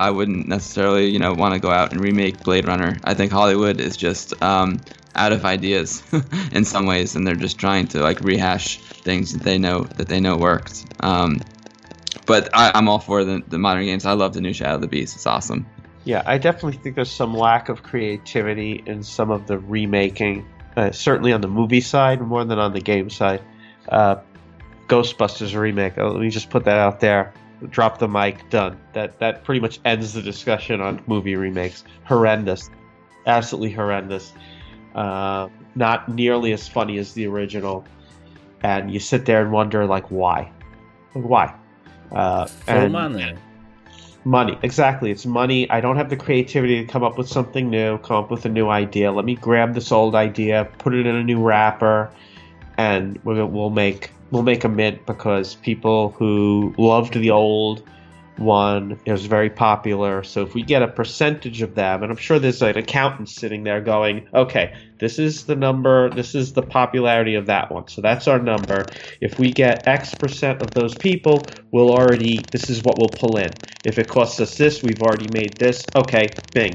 I wouldn't necessarily, you know, want to go out and remake Blade Runner. I think Hollywood is just um, out of ideas in some ways, and they're just trying to like rehash things that they know that they know worked. Um, but I, am all for the, the modern games. I love the new Shadow of the Beast. It's awesome. Yeah, I definitely think there's some lack of creativity in some of the remaking, uh, certainly on the movie side more than on the game side. Uh, Ghostbusters remake. Let me just put that out there drop the mic, done. That that pretty much ends the discussion on movie remakes. Horrendous, absolutely horrendous. uh, not nearly as funny as the original, and you sit there and wonder like why, why? Uh, For and money. money, exactly. It's money. I don't have the creativity to come up with something new, come up with a new idea. Let me grab this old idea, put it in a new wrapper, and we'll, we'll make we'll make a mint because people who loved the old one it was very popular. So if we get a percentage of them and i'm sure there's an accountant sitting there going okay this is the number this is the popularity of that one. So that's our number. If we get x percent of those people we'll already this is what we'll pull in. If it costs us this we've already made this. Okay bing.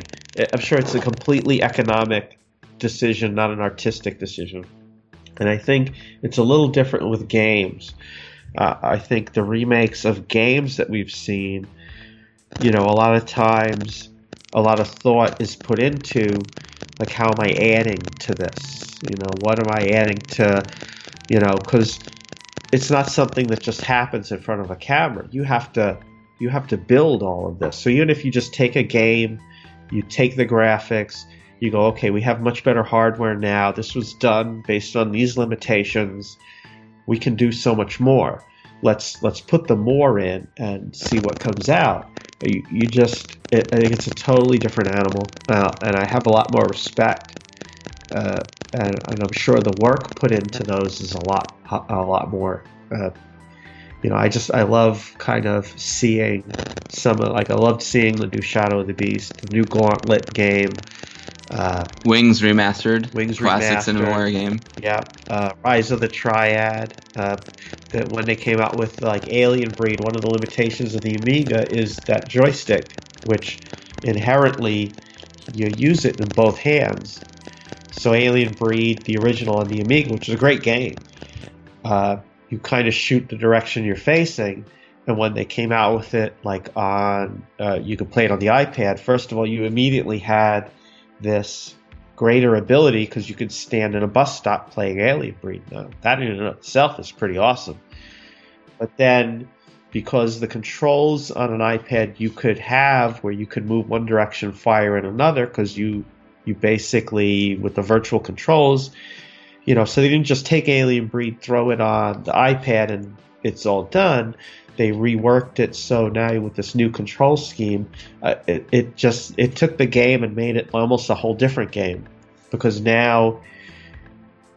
I'm sure it's a completely economic decision not an artistic decision and I think it's a little different with games. Uh, I think the remakes of games that we've seen, you know, a lot of times, a lot of thought is put into, like, how am I adding to this? You know, what am I adding to, you know, because it's not something that just happens in front of a camera. You have to, you have to build all of this. So even if you just take a game, you take the graphics, you go, okay, we have much better hardware now. This was done based on these limitations. We can do so much more. Let's let's put the more in and see what comes out. You, you just, it, I think it's a totally different animal, uh, and I have a lot more respect. Uh, and, and I'm sure the work put into those is a lot a lot more. Uh, you know, I just I love kind of seeing some of like I loved seeing the new Shadow of the Beast, the new Gauntlet game. Uh, Wings remastered. Wings classic remastered. Cinemaware game. yeah, uh, Rise of the Triad. Uh, that when they came out with like Alien Breed, one of the limitations of the Amiga is that joystick, which inherently you use it in both hands. So Alien Breed, the original on the Amiga, which is a great game, uh, you kind of shoot the direction you're facing. And when they came out with it, like on, uh, you could play it on the iPad. First of all, you immediately had this greater ability because you could stand in a bus stop playing Alien Breed. Now, that in and of itself is pretty awesome. But then, because the controls on an iPad you could have where you could move one direction, fire in another, because you you basically with the virtual controls, you know, so they didn't just take Alien Breed, throw it on the iPad, and it's all done. They reworked it so now with this new control scheme, uh, it, it just it took the game and made it almost a whole different game. Because now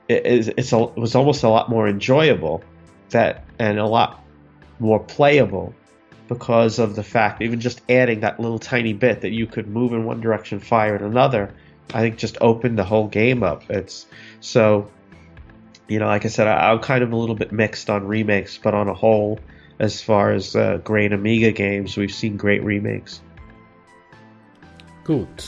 it, it's a, it was almost a lot more enjoyable that and a lot more playable because of the fact even just adding that little tiny bit that you could move in one direction fire in another i think just opened the whole game up. It's so you know like i said I, i'm kind of a little bit mixed on remakes but on a whole as far as uh, great amiga games we've seen great remakes Good.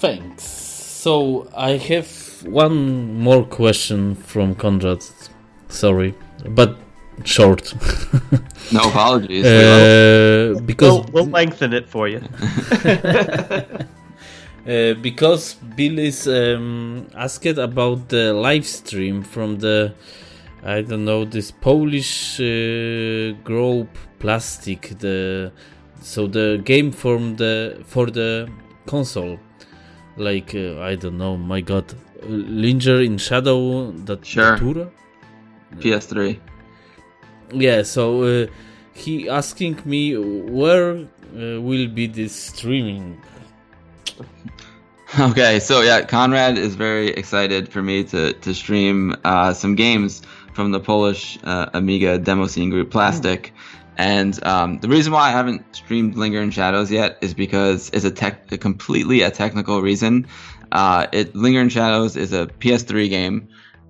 Thanks. So I have one more question from Konrad. Sorry, but short. No apologies. We love it. uh, because we'll, we'll lengthen it for you Uh, because Bill is um, asked about the live stream from the I don't know this Polish uh, group Plastic the so the game from the for the console like uh, I don't know my god Linger in Shadow that Sure. Datura? PS3. yeah so uh, he asking me where uh, will be this streaming Okay, so yeah, Konrad is very excited for me to to stream uh, some games from the Polish uh, Amiga demo scene group Plastic, and um, the reason why I haven't streamed Linger in Shadows yet is because it's a tech, a completely a technical reason. Uh, it Linger in Shadows is a PS3 game,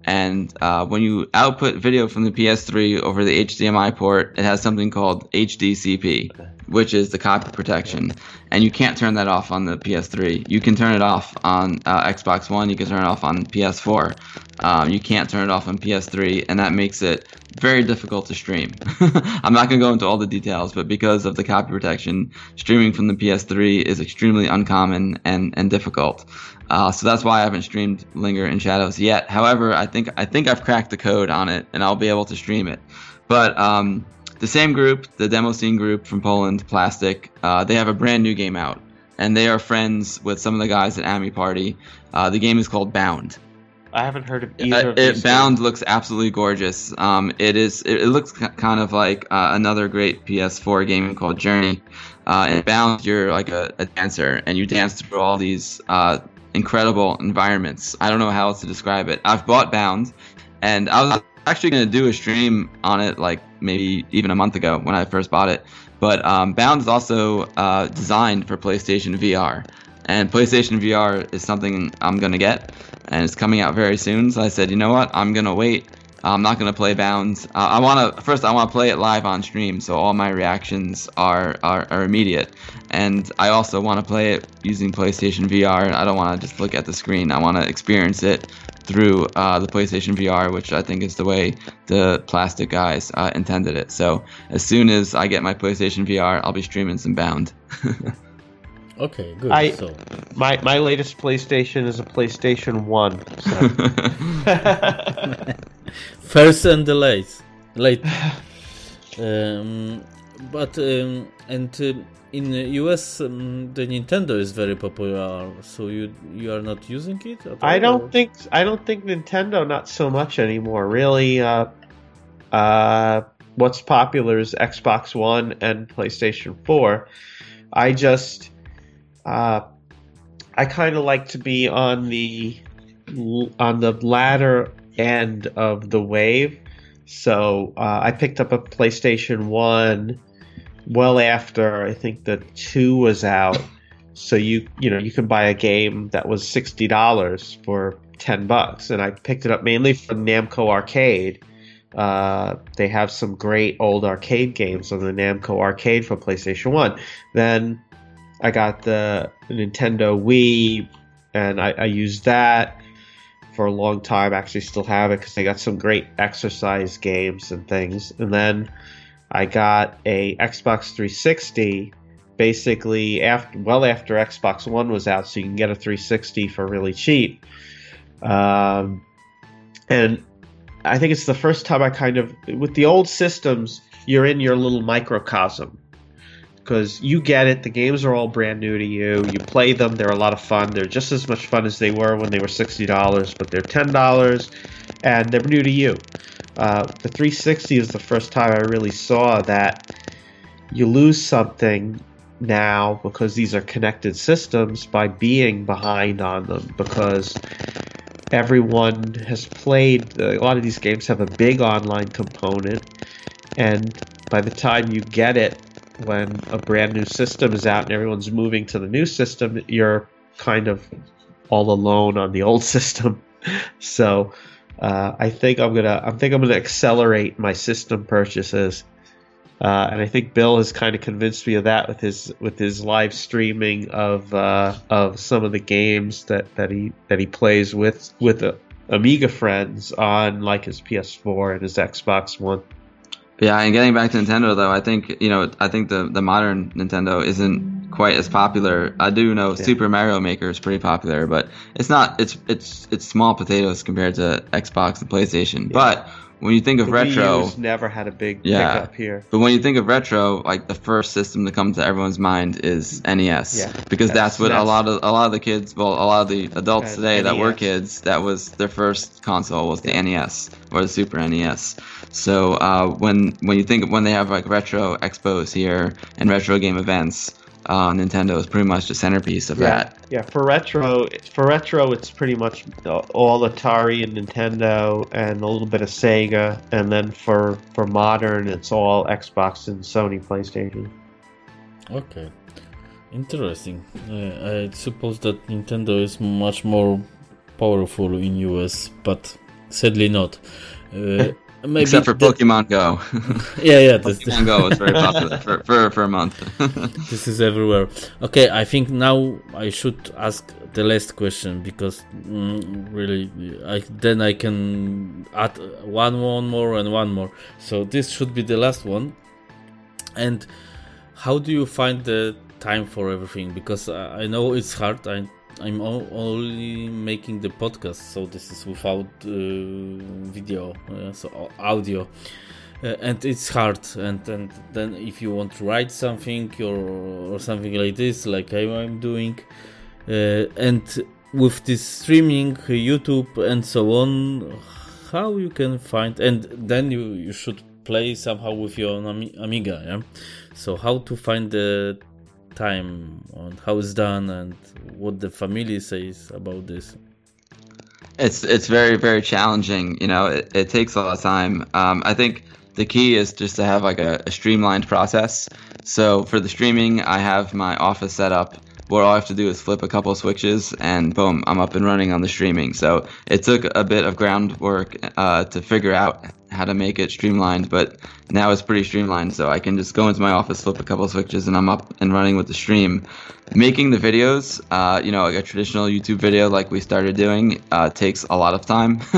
and uh, when you output video from the PS3 over the HDMI port, it has something called HDCP, which is the copy protection, and you can't turn that off on the PS3. You can turn it off on uh, Xbox One. You can turn it off on PS4. Um, you can't turn it off on PS3, and that makes it very difficult to stream. I'm not going to go into all the details, but because of the copy protection, streaming from the PS3 is extremely uncommon and, and difficult. Uh, so that's why I haven't streamed Linger in Shadows yet. However, I think I think I've cracked the code on it, and I'll be able to stream it. But um, the same group, the demo scene group from Poland, Plastic, uh, they have a brand new game out and they are friends with some of the guys at AmiParty. Uh, the game is called Bound. I haven't heard of either. Uh, of it these Bound games. looks absolutely gorgeous. Um, it is. It, it looks ki- kind of like uh, another great PS4 game called Journey. Uh, and Bound, you're like a, a dancer, and you dance through all these uh, incredible environments. I don't know how else to describe it. I've bought Bound, and I was actually going to do a stream on it, like maybe even a month ago when I first bought it. But um, Bound is also uh, designed for PlayStation VR, and PlayStation VR is something I'm gonna get, and it's coming out very soon. So I said, you know what, I'm gonna wait. I'm not gonna play bounds. Uh, I wanna first I wanna play it live on stream, so all my reactions are are, are immediate. And I also want to play it using PlayStation VR. I don't want to just look at the screen. I want to experience it through uh, the PlayStation VR, which I think is the way the plastic guys uh, intended it. So as soon as I get my PlayStation VR, I'll be streaming some Bound. Okay, good. I- so My my latest PlayStation is a PlayStation One. So. first and the late, late. um, but um, and uh, in the US, um, the Nintendo is very popular. So you you are not using it? At I don't or- think I don't think Nintendo not so much anymore. Really, uh, uh, what's popular is Xbox One and PlayStation Four. I just, uh, I kind of like to be on the on the latter end of the wave. So uh, I picked up a PlayStation One well after I think the two was out. So you you know you can buy a game that was sixty dollars for ten bucks, and I picked it up mainly from Namco Arcade. Uh, they have some great old arcade games on the Namco Arcade for PlayStation One. Then I got the Nintendo Wii, and I, I used that for a long time. Actually, still have it because they got some great exercise games and things. And then I got a Xbox 360 basically after well after Xbox One was out, so you can get a 360 for really cheap. Um, and I think it's the first time I kind of with the old systems, you're in your little microcosm because you get it. The games are all brand new to you. You play them; they're a lot of fun. They're just as much fun as they were when they were sixty dollars, but they're ten dollars, and they're new to you. Uh, the 360 is the first time I really saw that you lose something now because these are connected systems by being behind on them because everyone has played a lot of these games have a big online component and by the time you get it when a brand new system is out and everyone's moving to the new system you're kind of all alone on the old system so uh, I think I'm gonna I think I'm gonna accelerate my system purchases uh, and I think Bill has kind of convinced me of that with his with his live streaming of uh, of some of the games that, that he that he plays with with uh, Amiga friends on like his PS4 and his Xbox One. Yeah, and getting back to Nintendo though, I think you know, I think the the modern Nintendo isn't quite as popular. I do know Super Mario Maker is pretty popular, but it's not. It's it's it's small potatoes compared to Xbox and PlayStation. But when you think of The retro, Wii U's never had a big Yeah. pickup here. but when you think of retro, like the first system to come to everyone's mind is NES, Yeah, because that's, that's- what a lot of a lot of the kids, well, a lot of the adults Uh, today that were kids, that was their first console was the NES or the Super NES. So uh, when when you think when they have like retro expos here and retro game events, uh, Nintendo is pretty much the centerpiece of Yeah, that. yeah. For retro, for retro, it's pretty much all Atari and Nintendo, and a little bit of Sega, and then for for modern, it's all Xbox and Sony PlayStation. Okay, interesting. Uh, I suppose that Nintendo is much more powerful in US, but sadly not. Uh, maybe Except for that- Pokemon Go. Yeah, yeah, that's Pokemon Go is very popular for, for, for a month. this is everywhere. Okay, I think now I should ask the last question because mm, really, I then I can add one, one more, and one more. So this should be the last one. And how do you find the time for everything? Because I I know it's hard. I I'm only making the podcast, so this is without uh, video, uh, so audio. uh, and it's hard and, and then if you want to write something or, or something like this like i'm doing uh, and with this streaming youtube and so on how you can find and then you, you should play somehow with your amiga yeah so how to find the time on how it's done and what the family says about this it's it's very very challenging you know it, it takes a lot of time um, i think the key is just to have like a, a streamlined process. So for the streaming, I have my office set up where all I have to do is flip a couple switches and boom, I'm up and running on the streaming. So it took a bit of groundwork uh, to figure out how to make it streamlined, but now it's pretty streamlined. So I can just go into my office, flip a couple switches, and I'm up and running with the stream. Making the videos, uh, you know, like a traditional YouTube video like we started doing, uh, takes a lot of time,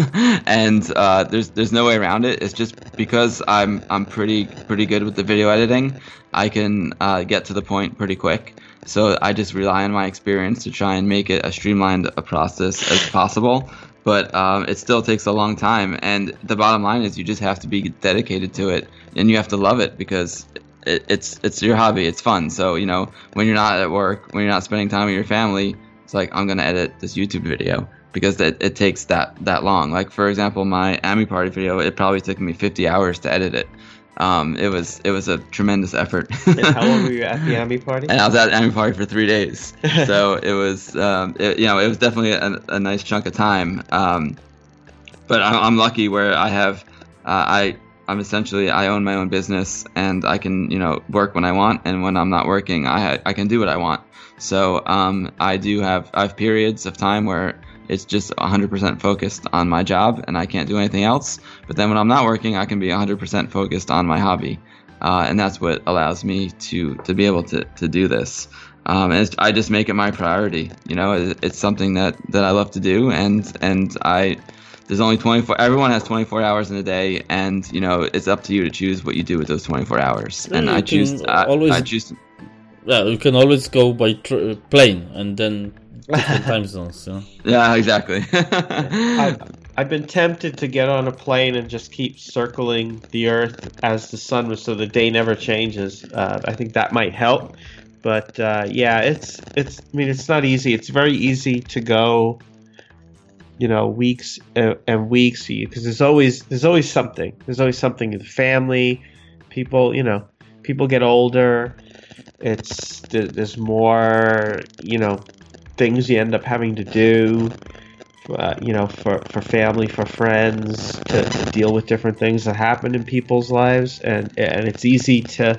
and uh, there's there's no way around it. It's just because I'm I'm pretty pretty good with the video editing, I can uh, get to the point pretty quick. So I just rely on my experience to try and make it as streamlined a process as possible. But um, it still takes a long time. And the bottom line is you just have to be dedicated to it and you have to love it because it, it's it's your hobby. It's fun. So you know when you're not at work, when you're not spending time with your family, it's like I'm gonna edit this YouTube video because it, it takes that that long. Like for example, my AmiParty video, it probably took me 50 hours to edit it um, it was it was a tremendous effort. how long were you at the AmiParty? And I was at AmiParty for three days, so it was um, it, you know it was definitely a, a nice chunk of time. Um, but I'm, I'm, lucky where I have uh, I I'm essentially I own my own business and I can you know work when I want and when I'm not working I I can do what I want. So um, I do have I have periods of time where it's just 100% focused on my job and I can't do anything else. But then when I'm not working, I can be 100% focused on my hobby. Uh, and that's what allows me to, to be able to, to do this. Um, and I just make it my priority. You know, it, it's something that, that I love to do. And, and I, there's only 24 everyone has 24 hours in a day and you know it's up to you to choose what you do with those 24 hours and i choose I, always, I choose yeah you can always go by tr- plane and then different time zones. So. Yeah, exactly. I've, I've been tempted to get on a plane and just keep circling the Earth as the sun was, so the day never changes. Uh, I think that might help. But uh, yeah, it's it's. I mean, it's not easy. It's very easy to go you know weeks and, and weeks because there's always there's always something there's always something in the family people you know people get older it's there's more you know things you end up having to do, uh, you know, for, for family, for friends, to, to, deal with different things that happen in people's lives. And, and it's easy to,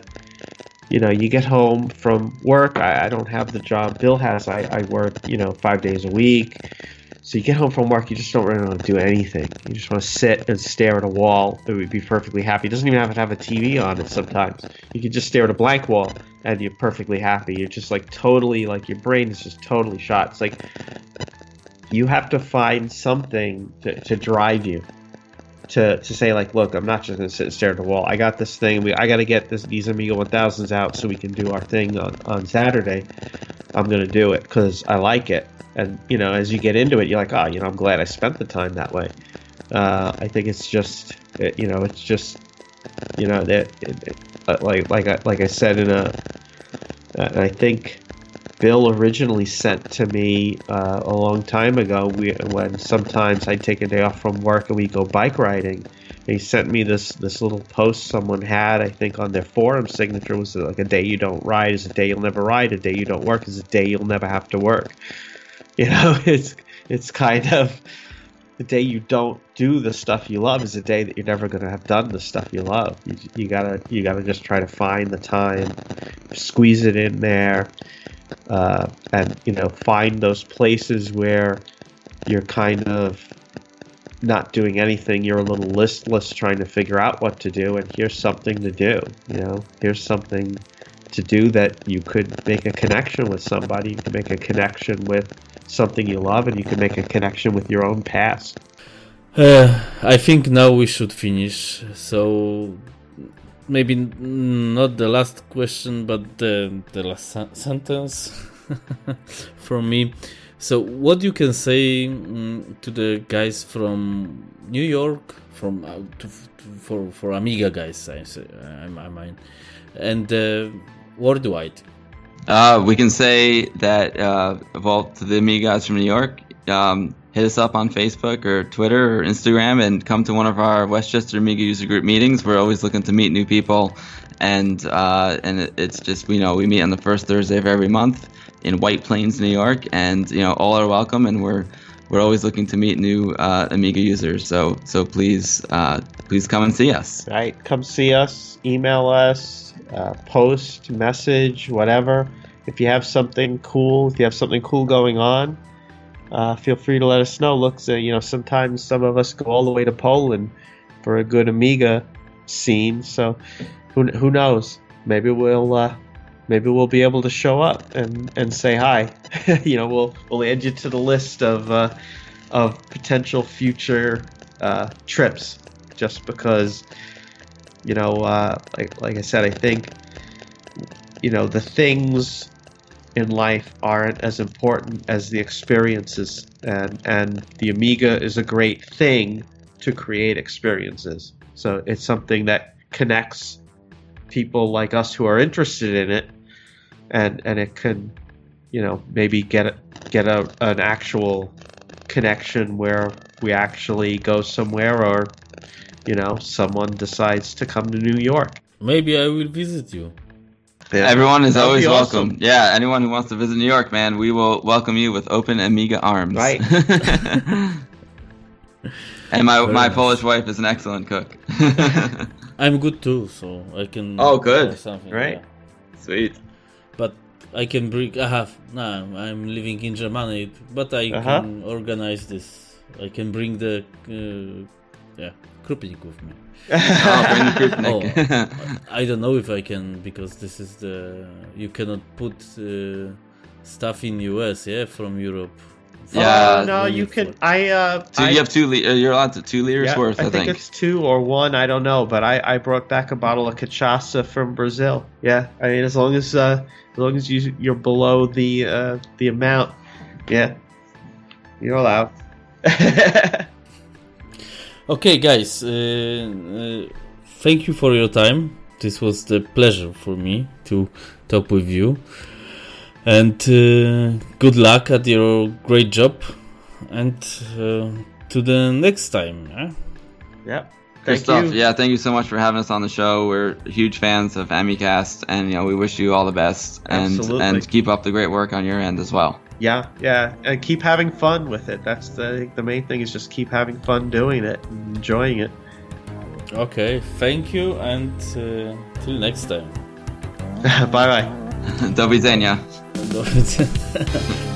you know, you get home from work. I, I don't have the job Bill has. I, I work, you know, five days a week. So you get home from work, you just don't really want to do anything. You just want to sit and stare at a wall. It would be perfectly happy. It doesn't even have to have a TV on it sometimes. You can just stare at a blank wall and you're perfectly happy. You're just like totally like your brain is just totally shot. It's like you have to find something to, to drive you to, to say like, look, I'm not just gonna sit and stare at the wall. I got this thing. We I got to get this these Amiga 1000s out so we can do our thing on on Saturday. I'm gonna do it because I like it. And you know, as you get into it, you're like, oh, you know, I'm glad I spent the time that way. Uh, I think it's just, it, you know, it's just, you know, that uh, like like I, like I said in a, uh, I think Bill originally sent to me uh, a long time ago we, when sometimes I'd take a day off from work and we go bike riding. he sent me this this little post someone had, I think, on their forum signature was like a day you don't ride is a day you'll never ride, a day you don't work is a day you'll never have to work. You know, it's it's kind of the day you don't do the stuff you love is the day that you're never going to have done the stuff you love. You, you gotta you gotta just try to find the time, squeeze it in there, uh, and you know find those places where you're kind of not doing anything. You're a little listless, trying to figure out what to do, and here's something to do. You know, here's something to do that you could make a connection with somebody. You can make a connection with something you love and you can make a connection with your own past. Uh, I think now we should finish. So maybe not the last question, but the the last sentence from me. So, what you can say mm, to the guys from New York, from uh, to, to, for for Amiga guys, I say, I, I mean, and uh, worldwide. Uh, we can say that uh, well to the Amiga guys from New York. Um, hit us up on Facebook or Twitter or Instagram and come to one of our Westchester Amiga user group meetings. We're always looking to meet new people, and uh, and it's just you know we meet on the first Thursday of every month in White Plains, New York, and you know all are welcome, and we're we're always looking to meet new uh, Amiga users. So so please uh, please come and see us. Right, come see us, email us, uh, post, message, whatever. If you have something cool, if you have something cool going on, uh, feel free to let us know. Looks, so, you know, sometimes some of us go all the way to Poland for a good Amiga scene. So who who knows? Maybe we'll uh, maybe we'll be able to show up and, and say hi. you know, we'll we'll add you to the list of uh, of potential future uh, trips, just because you know, uh, like like I said, I think you know the things in life aren't as important as the experiences, and and the Amiga is a great thing to create experiences. So it's something that connects people like us who are interested in it, and and it can, you know, maybe get get a, an actual connection where we actually go somewhere, or you know, someone decides to come to New York. Maybe I will visit you. Yeah. Everyone is That'd always be welcome. awesome. Yeah, anyone who wants to visit New York, man, we will welcome you with open Amiga arms. Right. and my Very my nice. Polish wife is an excellent cook. I'm good too, so I can. Oh, good. Something, Right. yeah. Sweet. But I can bring. I have. No, I'm living in Germany, but I Uh-huh. can organize this. I can bring the. Uh, yeah, Krupnik with me. Oh, bring. I don't know if I can because this is the. You cannot put uh, stuff in US, yeah, from Europe. Yeah, Oh, no, you can. for- I uh, so I, you have two. Li- uh, you're allowed to two liters yeah, worth. I, I think it's two or one. I don't know, but I, I brought back a bottle of cachaça from Brazil. Yeah, I mean, as long as uh, as long as you you're below the uh, the amount, yeah, you're allowed. Okay, guys, uh, uh, thank you for your time. This was the pleasure for me to talk with you. And uh, good luck at your great job. And uh, to the next time. eh? yeah. Good Thank stuff. you. Yeah, thank you so much for having us on the show. We're huge fans of AMIcast, and you know we wish you all the best, and Absolutely. and keep up the great work on your end as well. Yeah, yeah, and keep having fun with it. That's the the main thing is just keep having fun doing it, and enjoying it. Okay, thank you. And uh, till next time. bye bye. Do widzenia. It was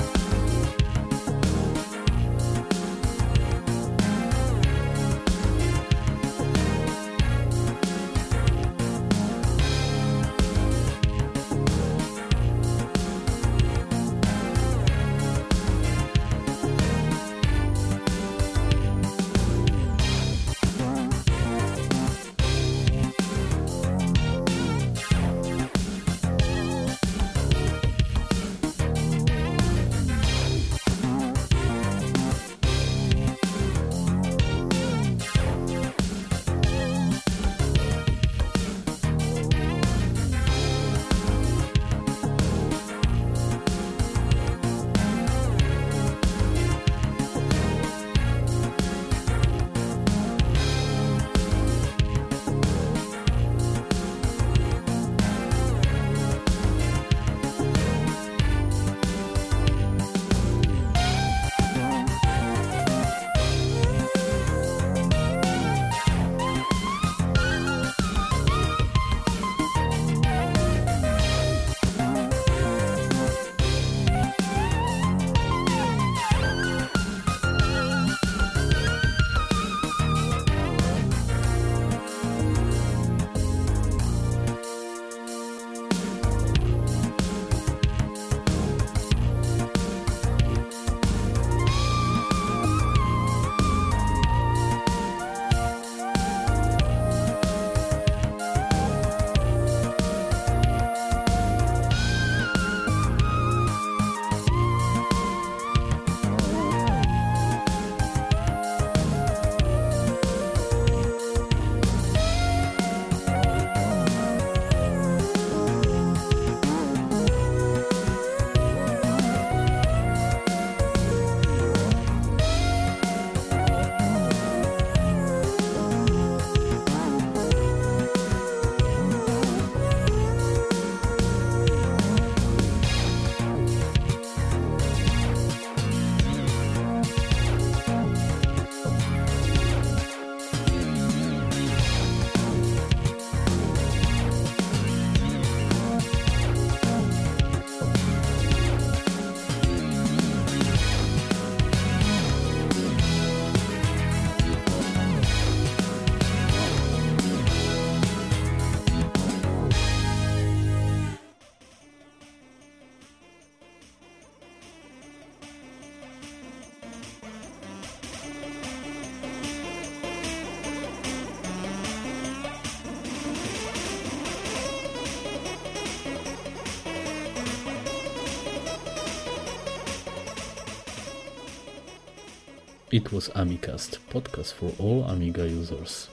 AMIcast, podcast for all Amiga users.